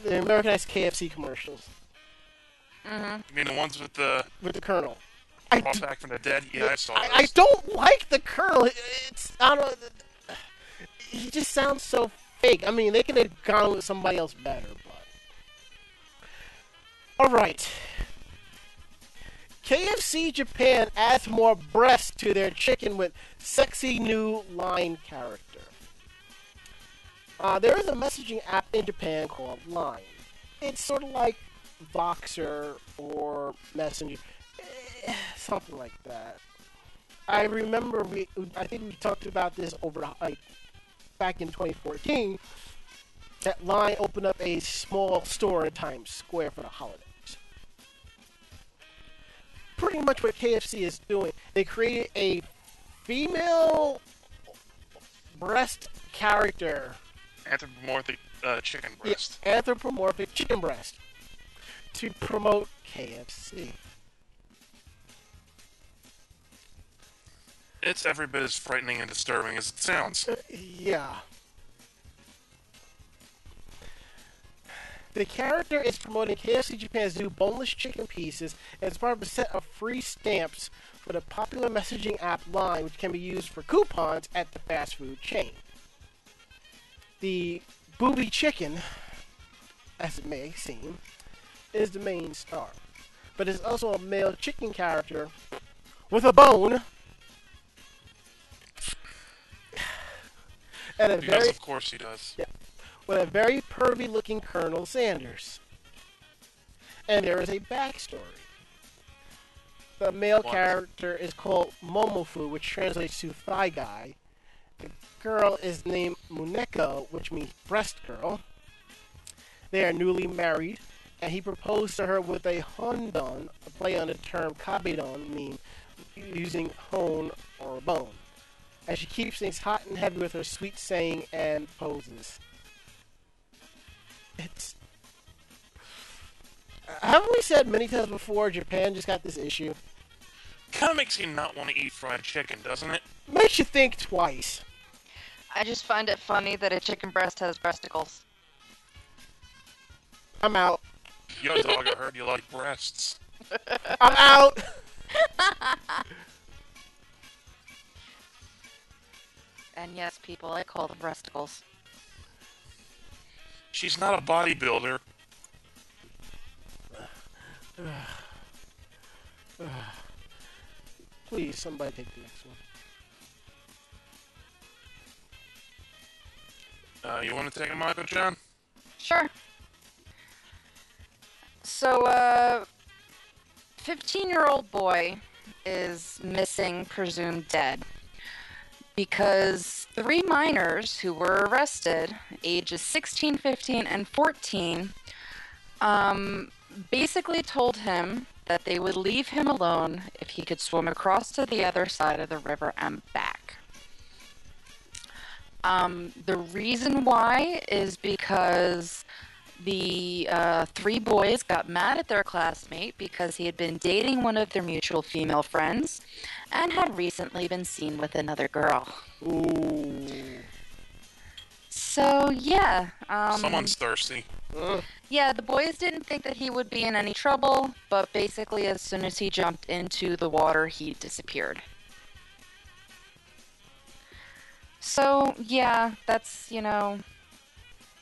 The Americanized KFC commercials Mm-hmm. You mean the ones with the with the Colonel. I, brought back from the dead? Yeah, I saw I, I don't like the Colonel. It's I don't. know. He just sounds so fake. I mean, they could have gone with somebody else better, but. All right. KFC Japan adds more breast to their chicken with sexy new line character. Uh, there is a messaging app in Japan called Line. It's sort of like Voxer or Messenger, eh, something like that. I remember we, I think we talked about this over like back in 2014. That Line opened up a small store in Times Square for the holidays. Pretty much what KFC is doing, they created a female breast character Anthropomorphic uh, chicken Yeah, breast. anthropomorphic chicken breast to promote KFC. It's every bit as frightening and disturbing as it sounds. Uh, yeah. The character is promoting KFC Japan's new boneless chicken pieces as part of a set of free stamps for the popular messaging app Line, which can be used for coupons at the fast food chain. The booby chicken, as it may seem, is the main star, but is also a male chicken character with a bone and a Because very of course he does. With a very pervy looking Colonel Sanders. And there is a backstory. The male What? character is called Momofu, which translates to thigh guy. The girl is named Muneko, which means breast girl. They are newly married, and he proposed to her with a hondon, a play on the term kabedon, mean using hone or bone. And she keeps things hot and heavy with her sweet saying and poses. It's. Haven't we said many times before Japan just got this issue? Kind of makes you not want to eat fried chicken, doesn't it? Makes you think twice. I just find it funny that a chicken breast has breasticles. I'm out. Yo, dog, I heard you like breasts. I'm out. And yes, people, I call them breasticles. She's not a bodybuilder. Please, somebody take the next one. Uh, you want to take a Michael John? Sure. So, uh, 15 year old boy is missing, presumed dead, because three minors who were arrested, ages 16, 15, and 14, um, basically told him that they would leave him alone if he could swim across to the other side of the river and back. Um, the reason why is because the uh, three boys got mad at their classmate because he had been dating one of their mutual female friends and had recently been seen with another girl. Ooh. So, yeah. Um, Someone's thirsty. Ugh. Yeah, the boys didn't think that he would be in any trouble, but basically, as soon as he jumped into the water, he disappeared. So, yeah, that's, you know,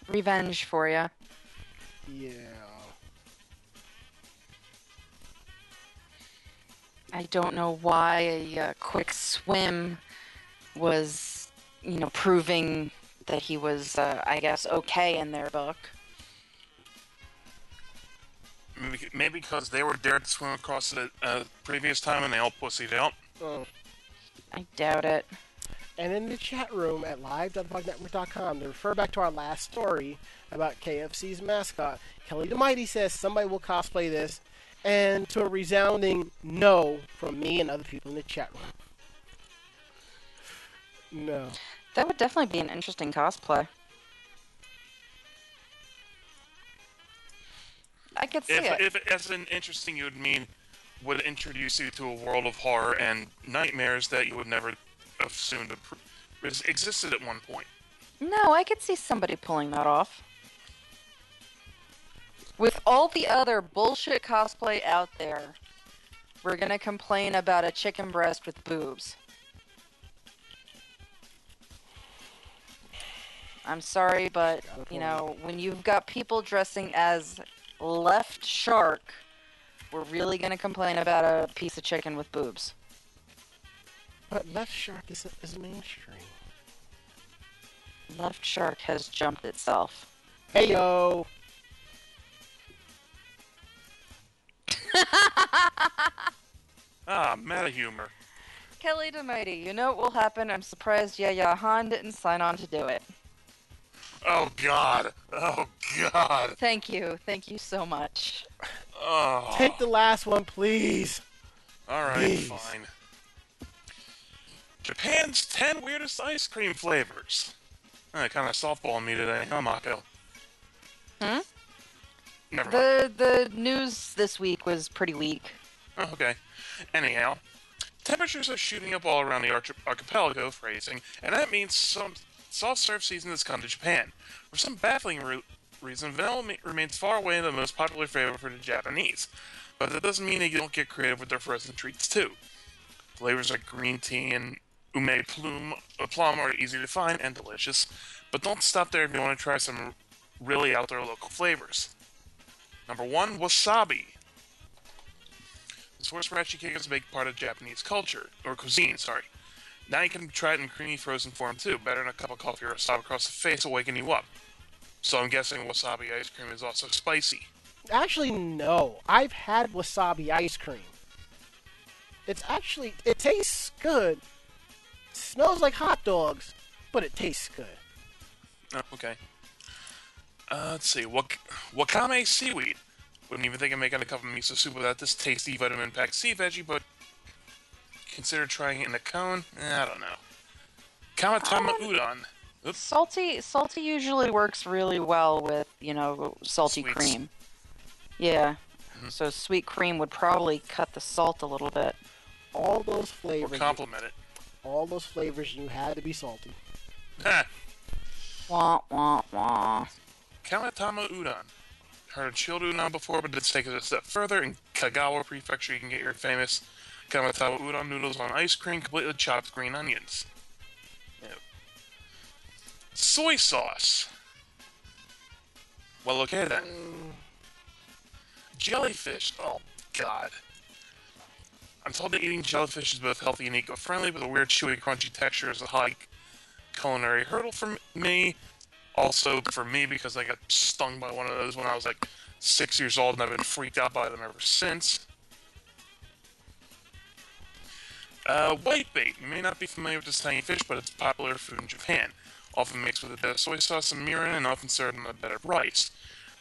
revenge for you. Yeah. I don't know why a uh, quick swim was, you know, proving that he was, uh, I guess, okay in their book. Maybe, maybe because they were dared to swim across it uh, previous time and they all pussied out. Oh. I doubt it. And in the chat room at live.vognetwork.com, to refer back to our last story about KFC's mascot, Kelly the Mighty says somebody will cosplay this, and to a resounding no from me and other people in the chat room. No. That would definitely be an interesting cosplay. I could see If, it. if as an interesting you would mean would introduce you to a world of horror and nightmares that you would never assume to pr- existed at one point. No, I could see somebody pulling that off. With all the other bullshit cosplay out there, we're gonna complain about a chicken breast with boobs. I'm sorry, but you know, when you've got people dressing as left shark, we're really gonna complain about a piece of chicken with boobs. But Left Shark is, is mainstream. Left shark has jumped itself. Hey yo! Ah, meta humor. Kelly the Mighty, you know what will happen? I'm surprised Yaya Han didn't sign on to do it. Oh God. Oh God. Thank you. Thank you so much. Oh. Take the last one, please! All right, fine. Japan's 10 weirdest ice cream flavors. Uh, kind of softball me today, huh, Mako? Hmm? Never mind. The the news this week was pretty weak. Oh, okay. Anyhow, temperatures are shooting up all around the arch- archipelago, phrasing, and that means some soft serve season has come to Japan. For some baffling re- reason, vanilla me- remains far away the most popular flavor for the Japanese. But that doesn't mean they don't get creative with their frozen treats, too. Flavors like green tea and ume plume, plum are easy to find and delicious, but don't stop there if you want to try some really out there local flavors. Number one, wasabi. This horse scratchy cake is a big part of Japanese culture, or cuisine, sorry. Now you can try it in creamy frozen form too, better than a cup of coffee or a stop across the face will waken you up. So I'm guessing wasabi ice cream is also spicy. Actually, no. I've had wasabi ice cream. It's actually, it tastes good. Smells like hot dogs, but it tastes good. Oh, okay. Uh, let's see. Wak- wakame seaweed. Wouldn't even think of making a cup of miso soup without this tasty vitamin-packed sea veggie, but consider trying it in a cone. Eh, I don't know. Kamatama udon. Oops. Salty salty usually works really well with, you know, salty Sweets. cream. Yeah. So sweet cream would probably cut the salt a little bit. All those flavors. Or flavors, compliment it. All those flavors, you had to be salty. Ha! Wah wah wah. Kamatama udon. Heard of chilled udon before, but let's take it a step further. In Kagawa Prefecture, you can get your famous Kamatama udon noodles on ice cream, complete with chopped green onions. Ew. Soy sauce. Well, okay then. Mm. Jellyfish. Oh, God. I'm told that eating jellyfish is both healthy and eco-friendly, but the weird chewy, crunchy texture is a high culinary hurdle for me. Also, for me, because I got stung by one of those when I was like six years old, and I've been freaked out by them ever since. Uh, whitebait. You may not be familiar with this tiny fish, but it's popular food in Japan. Often mixed with a bit of soy sauce and mirin, and often served on a bed of rice.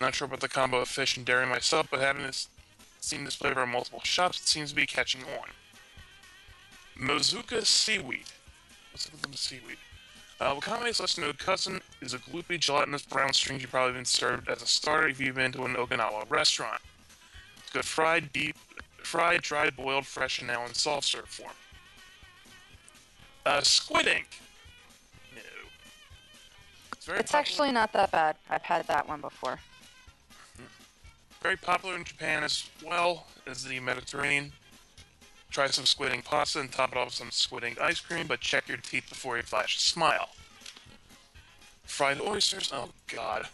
Not sure about the combo of fish and dairy myself, but having this, seen this flavor in multiple shops, it seems to be catching on. Mozuku seaweed. What's up with the seaweed? Uh, Wakame's lesser known cousin is a gloopy, gelatinous brown string you've probably been served as a starter if you've been to an Okinawa restaurant. It's good fried, deep, fried, dried, boiled, fresh, and now in soft serve form. Uh, squid ink. No. It's It's actually not that bad. I've had that one before. Very popular in Japan as well as the Mediterranean. Try some squid ink pasta and top it off with some squid ink ice cream, but check your teeth before you flash a smile. Fried oysters, oh god.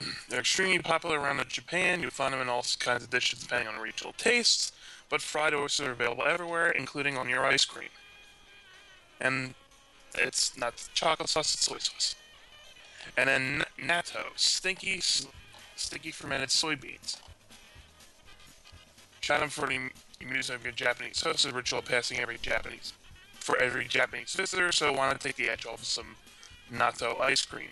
They're extremely popular around Japan. You'll find them in all kinds of dishes depending on regional tastes, but fried oysters are available everywhere, including on your ice cream. And it's not chocolate sauce, it's soy sauce. And then natto, stinky, sticky fermented soybeans. Out for music of your Japanese host, a ritual passing every Japanese for every Japanese visitor, so why to take the edge off of some natto ice cream?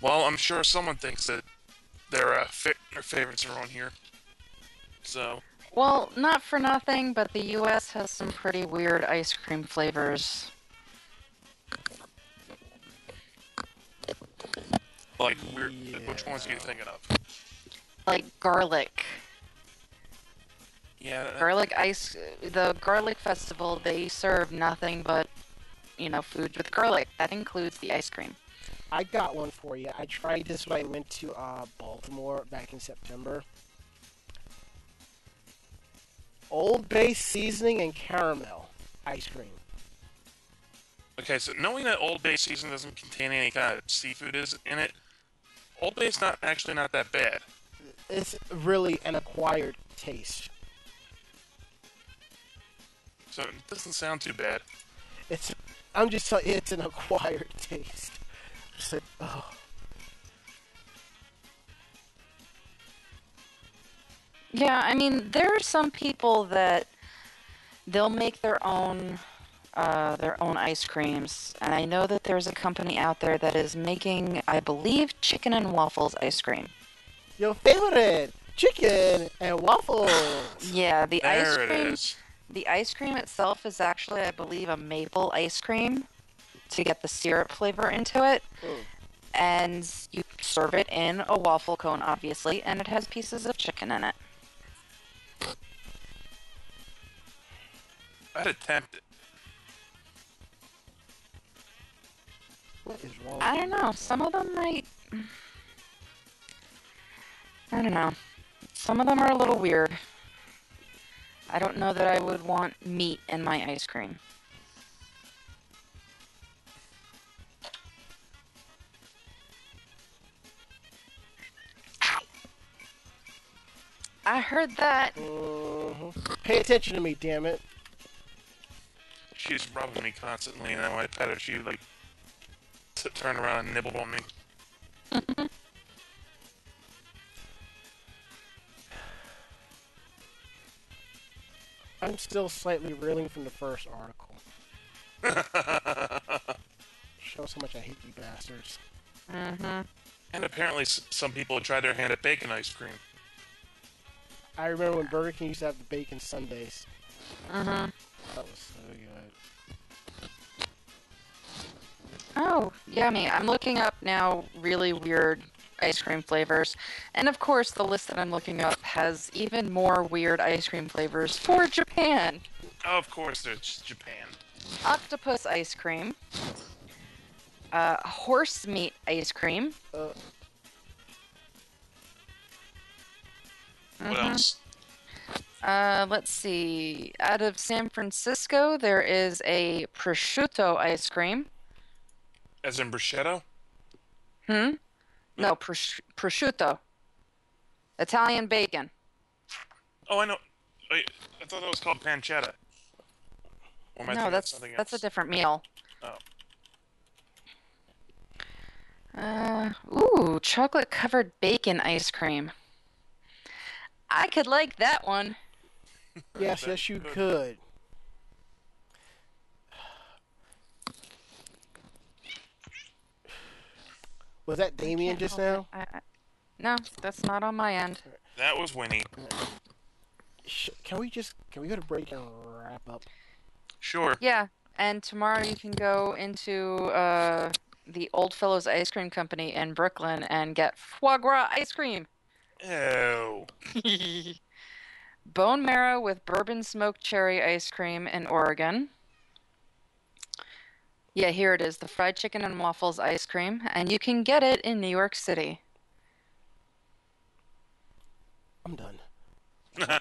Well, I'm sure someone thinks that their, uh, fa- their favorites are on here. So, Well, not for nothing, but the U.S. has some pretty weird ice cream flavors. Like, weird, which ones are you thinking of? Like garlic. Yeah, that- Garlic ice. The garlic festival, they serve nothing but, you know, food with garlic. That includes the ice cream. I got one for you. I tried this when I went to uh, Baltimore back in September. Old Bay seasoning and caramel ice cream. Okay, so knowing that Old Bay seasoning doesn't contain any kind of seafood is in it, Old Bay's not actually not that bad. It's really an acquired taste. So it doesn't sound too bad. It's I'm just telling you, it's an acquired taste. Just like, oh. Yeah, I mean, there are some people that they'll make their own uh, their own ice creams, and I know that there's a company out there that is making, I believe, chicken and waffles ice cream. Your favorite chicken and waffles. Yeah, the ice There it cream. is. The ice cream itself is actually, I believe, a maple ice cream to get the syrup flavor into it. Mm. And you serve it in a waffle cone, obviously, and it has pieces of chicken in it. I'd attempt it. What is wrong? I don't know. Some of them might. I don't know. Some of them are a little weird. I don't know that I would want meat in my ice cream. I heard that. Mhm. Pay attention to me, damn it. She's rubbing me constantly, and then when I pet her, she like t- turned around and nibbled on me. I'm still slightly reeling from the first article. Shows how much I hate you bastards. Mm-hmm. And apparently, some people tried their hand at bacon ice cream. I remember when Burger King used to have the bacon Sundays. Mm-hmm. That was so good. Oh, yummy. I'm looking up now really weird ice cream flavors. And of course, the list that I'm looking up has even more weird ice cream flavors for Japan. Oh, of course, there's Japan. Octopus ice cream. Uh, horse meat ice cream. Uh, What Mhm. else? Uh, let's see. Out of San Francisco, there is a prosciutto ice cream. As in bruschetta? Hmm? No, pros- prosciutto. Italian bacon. Oh, I know. Wait, I thought that was called pancetta. Or am I No, thinking of that's something that's a else? different meal. Oh. Uh, ooh, chocolate covered bacon ice cream. I could like that one. Yes, yes, you you could. Was that Damien just now? I, I, no, that's not on my end. That was Winnie. Can we just can we go to break and wrap up? Sure. Yeah, and tomorrow you can go into uh, the Odd Fellows Ice Cream Company in Brooklyn and get foie gras ice cream. Ew. Bone marrow with bourbon smoked cherry ice cream in Oregon. Yeah, here it is the fried chicken and waffles ice cream, and you can get it in New York City. I'm done.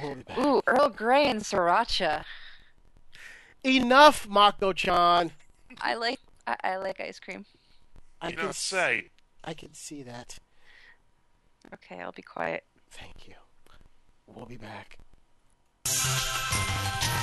We'll be back. Ooh, Earl Grey and sriracha. Enough, Mako-chan. I like I, I like ice cream. I you can don't say. I can see that. Okay, I'll be quiet. Thank you. We'll be back.「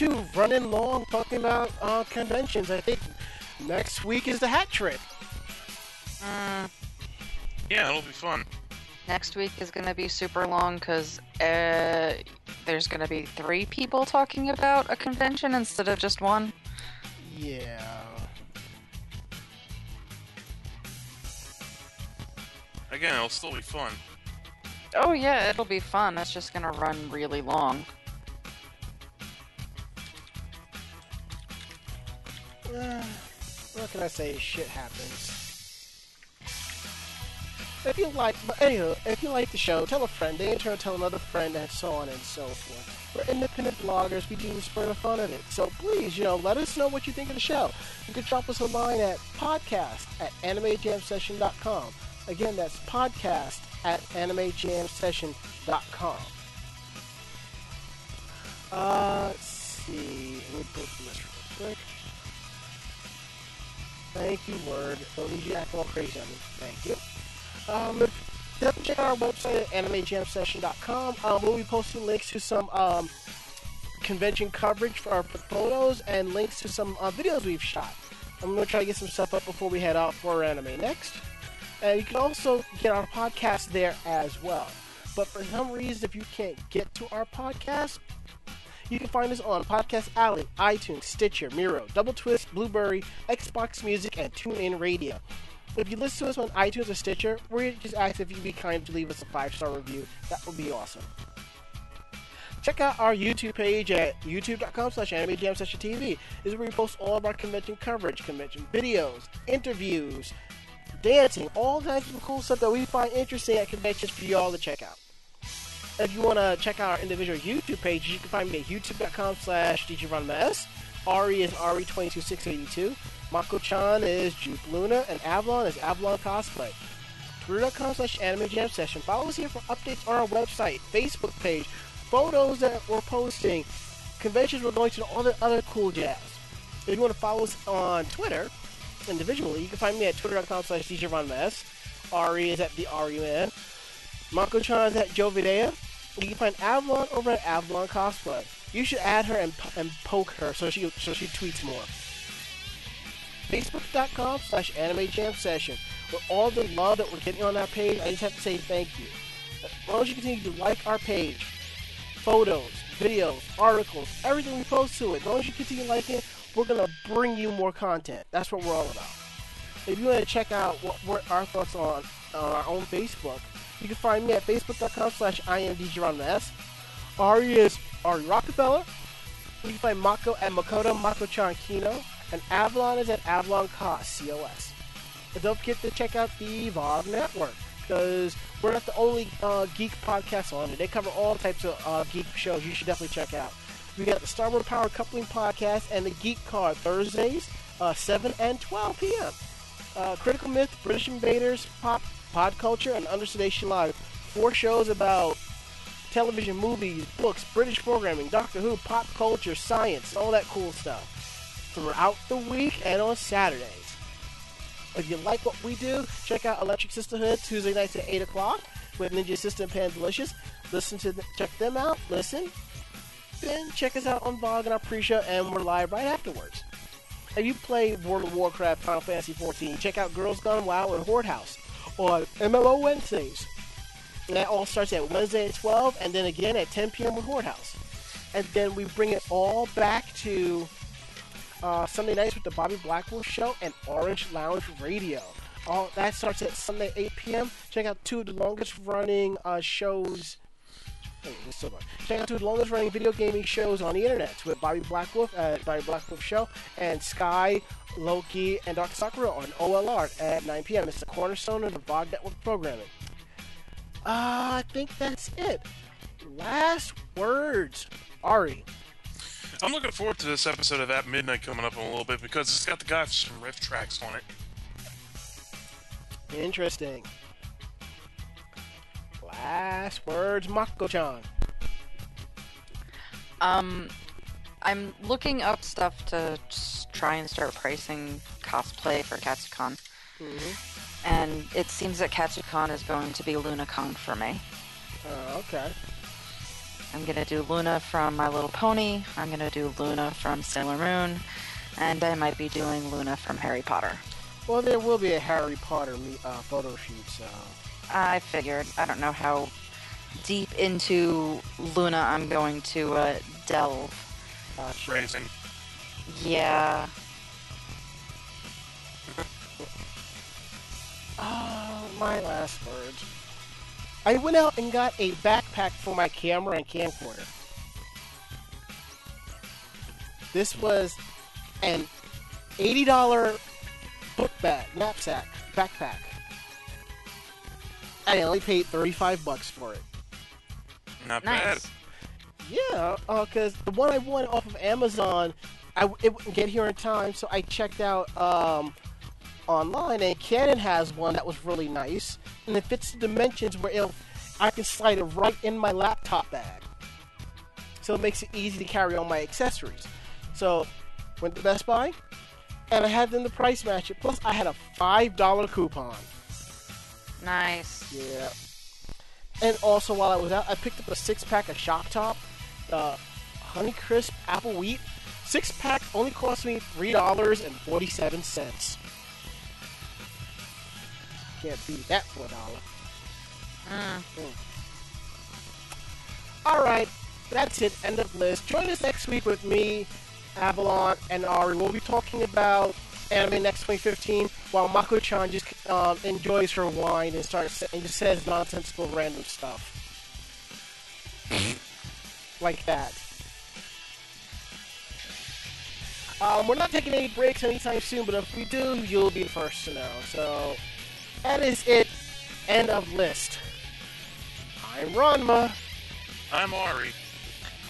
we're two for two, running long, talking about uh, conventions. I think next week is the hat trick. Mm, Yeah, it'll be fun. next week is going to be super long because uh, there's going to be three people talking about a convention instead of just one. Yeah. Again, it'll still be fun. Oh, yeah, it'll be fun. It's just going to run really long. Uh, what can I say? Shit happens. If you like, but anywho, if you like the show, tell a friend. They in turn tell another friend, and so on and so forth. We're independent bloggers. We do this for the fun of it. So please, you know, let us know what you think of the show. You can drop us a line at podcast at animejamsession.com. Again, that's podcast at animejamsession.com. Uh, let's see. Let me through this real quick. Thank you, Word. All crazy. Thank you. Um, definitely check out our website at animejamsession.com. Um, we'll be posting links to some um, convention coverage for our photos and links to some uh, videos we've shot. I'm going to try to get some stuff up before we head out for anime next. And you can also get our podcast there as well. But for some reason, if you can't get to our podcast, you can find us on Podcast Alley, iTunes, Stitcher, Miro, Double Twist, Blubrry, Xbox Music, and TuneIn Radio. If you listen to us on iTunes or Stitcher, we just ask if you'd be kind to leave us a five star review. That would be awesome. Check out our YouTube page at youtube.com slash anime jam session TV. This is where we post all of our convention coverage, convention videos, interviews, dancing, all kinds of cool stuff that we find interesting at conventions for you all to check out. If you want to check out our individual YouTube pages, you can find me at youtube.com slash djronmas. Ari is Ari22682. Mako-chan is Juke Luna. And Avalon is Avalon Cosplay. Twitter.com slash Anime Jam Session. Follow us here for updates on our website, Facebook page, photos that we're posting, conventions we're going to, all the other cool jazz. If you want to follow us on Twitter individually, you can find me at twitter.com slash djronmas. Ari is at the RUN. Mako-chan is at Joe. You can find Avalon over at Avalon Cosplay. You should add her and, and poke her so she so she tweets more. Facebook.com slash Anime Jam Session. With all the love that we're getting on that page, I just have to say thank you. As long as you continue to like our page, photos, videos, articles, everything we post to it, as long as you continue liking it, we're going to bring you more content. That's what we're all about. If you want to check out what, what our thoughts on, on our own Facebook, you can find me at facebook.com slash imdgeronimo Ari is Ari Rockefeller. You can find Mako at Makoto Mako-chan Kino. And Avalon is at Avalon Cos, C-O-S. And don't forget to check out the VOG Network, because we're not the only uh, geek podcast on it. They cover all types of uh, geek shows you should definitely check out. We got the Starboard Power Coupling Podcast and the Geek Card Thursdays, uh, 7 and 12 p.m. Uh, Critical Myth, British Invaders, Pop, Pod Culture, and Under Sedation Live. Four shows about television, movies, books, British programming, Doctor Who, pop culture, science, all that cool stuff throughout the week and on Saturdays. If you like what we do, check out Electric Sisterhood Tuesday nights at 8 o'clock with Ninja Sister and Pan Delicious. Listen to check them out, listen. Then check us out on VOG and our pre-show, and we're live right afterwards. If you play World of Warcraft, Final Fantasy 14, check out Girls Gone WoW and Horde House on MMO Wednesdays. And that all starts at Wednesday at 12, and then again at 10 p.m. with Hordehouse. And then we bring it all back to uh, Sunday nights with the Bobby Blackwolf Show and Orange Lounge Radio. All that starts at Sunday 8 p.m. Check out two of the longest running uh, shows. Hey, this is so much. Check out two of the longest running video gaming shows on the internet with Bobby Blackwolf at Bobby Blackwolf Show and Sky, Loki, and DarkSakura on OLR at 9 p.m. It's the cornerstone of the VOG Network programming. Uh, I think that's it. Last words, Ari. I'm looking forward to this episode of At Midnight coming up in a little bit because it's got the guy from some RiffTrax on it. Interesting. Last words, Mako-chan. Um, I'm looking up stuff to try and start pricing cosplay for Katsucon. And it seems that Katsucon is going to be LunaCon for me. Oh, okay. I'm gonna do Luna from My Little Pony. I'm gonna do Luna from Sailor Moon, and I might be doing Luna from Harry Potter. Well, there will be a Harry Potter uh, photo shoot, so. I figured. I don't know how deep into Luna I'm going to uh, delve. Uh, sure. Phrasing. Yeah. Oh, my last words. I went out and got a backpack for my camera and camcorder. This was an $80 book bag, knapsack, backpack. I only paid 35 bucks for it. Not bad. Nice. Yeah, because the one I won off of Amazon, I it wouldn't get here in time, so I checked out um, online, and Canon has one that was really nice, and it fits the dimensions where it'll, I can slide it right in my laptop bag, so it makes it easy to carry all my accessories. So went to Best Buy, and I had them the price match it. Plus, I had a five dollar coupon. Nice. Yeah. And also, while I was out, I picked up a six pack of Shock Top, uh, Honey Crisp Apple Wheat. Six pack only cost me three dollars and forty seven cents. Can't beat that for a dollar. Mm. All right, that's it. End of list. Join us next week with me, Avalon, and Ari. We'll be talking about anime next 2015 while Mako-chan just um, enjoys her wine and starts and just says nonsensical random stuff like that. Um, we're not taking any breaks anytime soon, but if we do, you'll be the first to know. So that is it. End of list. I'm Ranma. I'm Ari.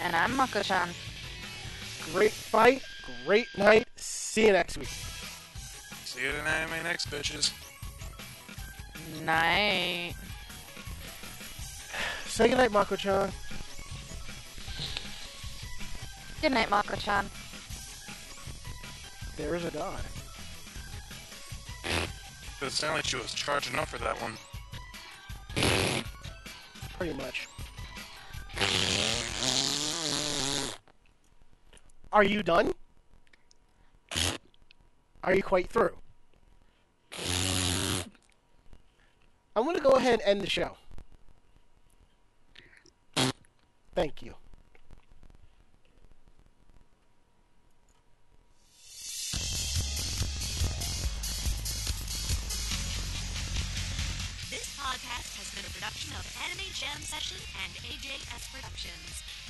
And I'm Mako-chan. Great fight, great night. See you next week. See you tonight, my next, bitches. Night. Say goodnight, Mako-chan. Good night, Mako-chan. There is a god. It sounded like she was charging up for that one. Pretty much. Are you done? Are you quite through? I'm going to go ahead and end the show. Thank you. This podcast has been a production of Anime Jam Session and AJS Productions.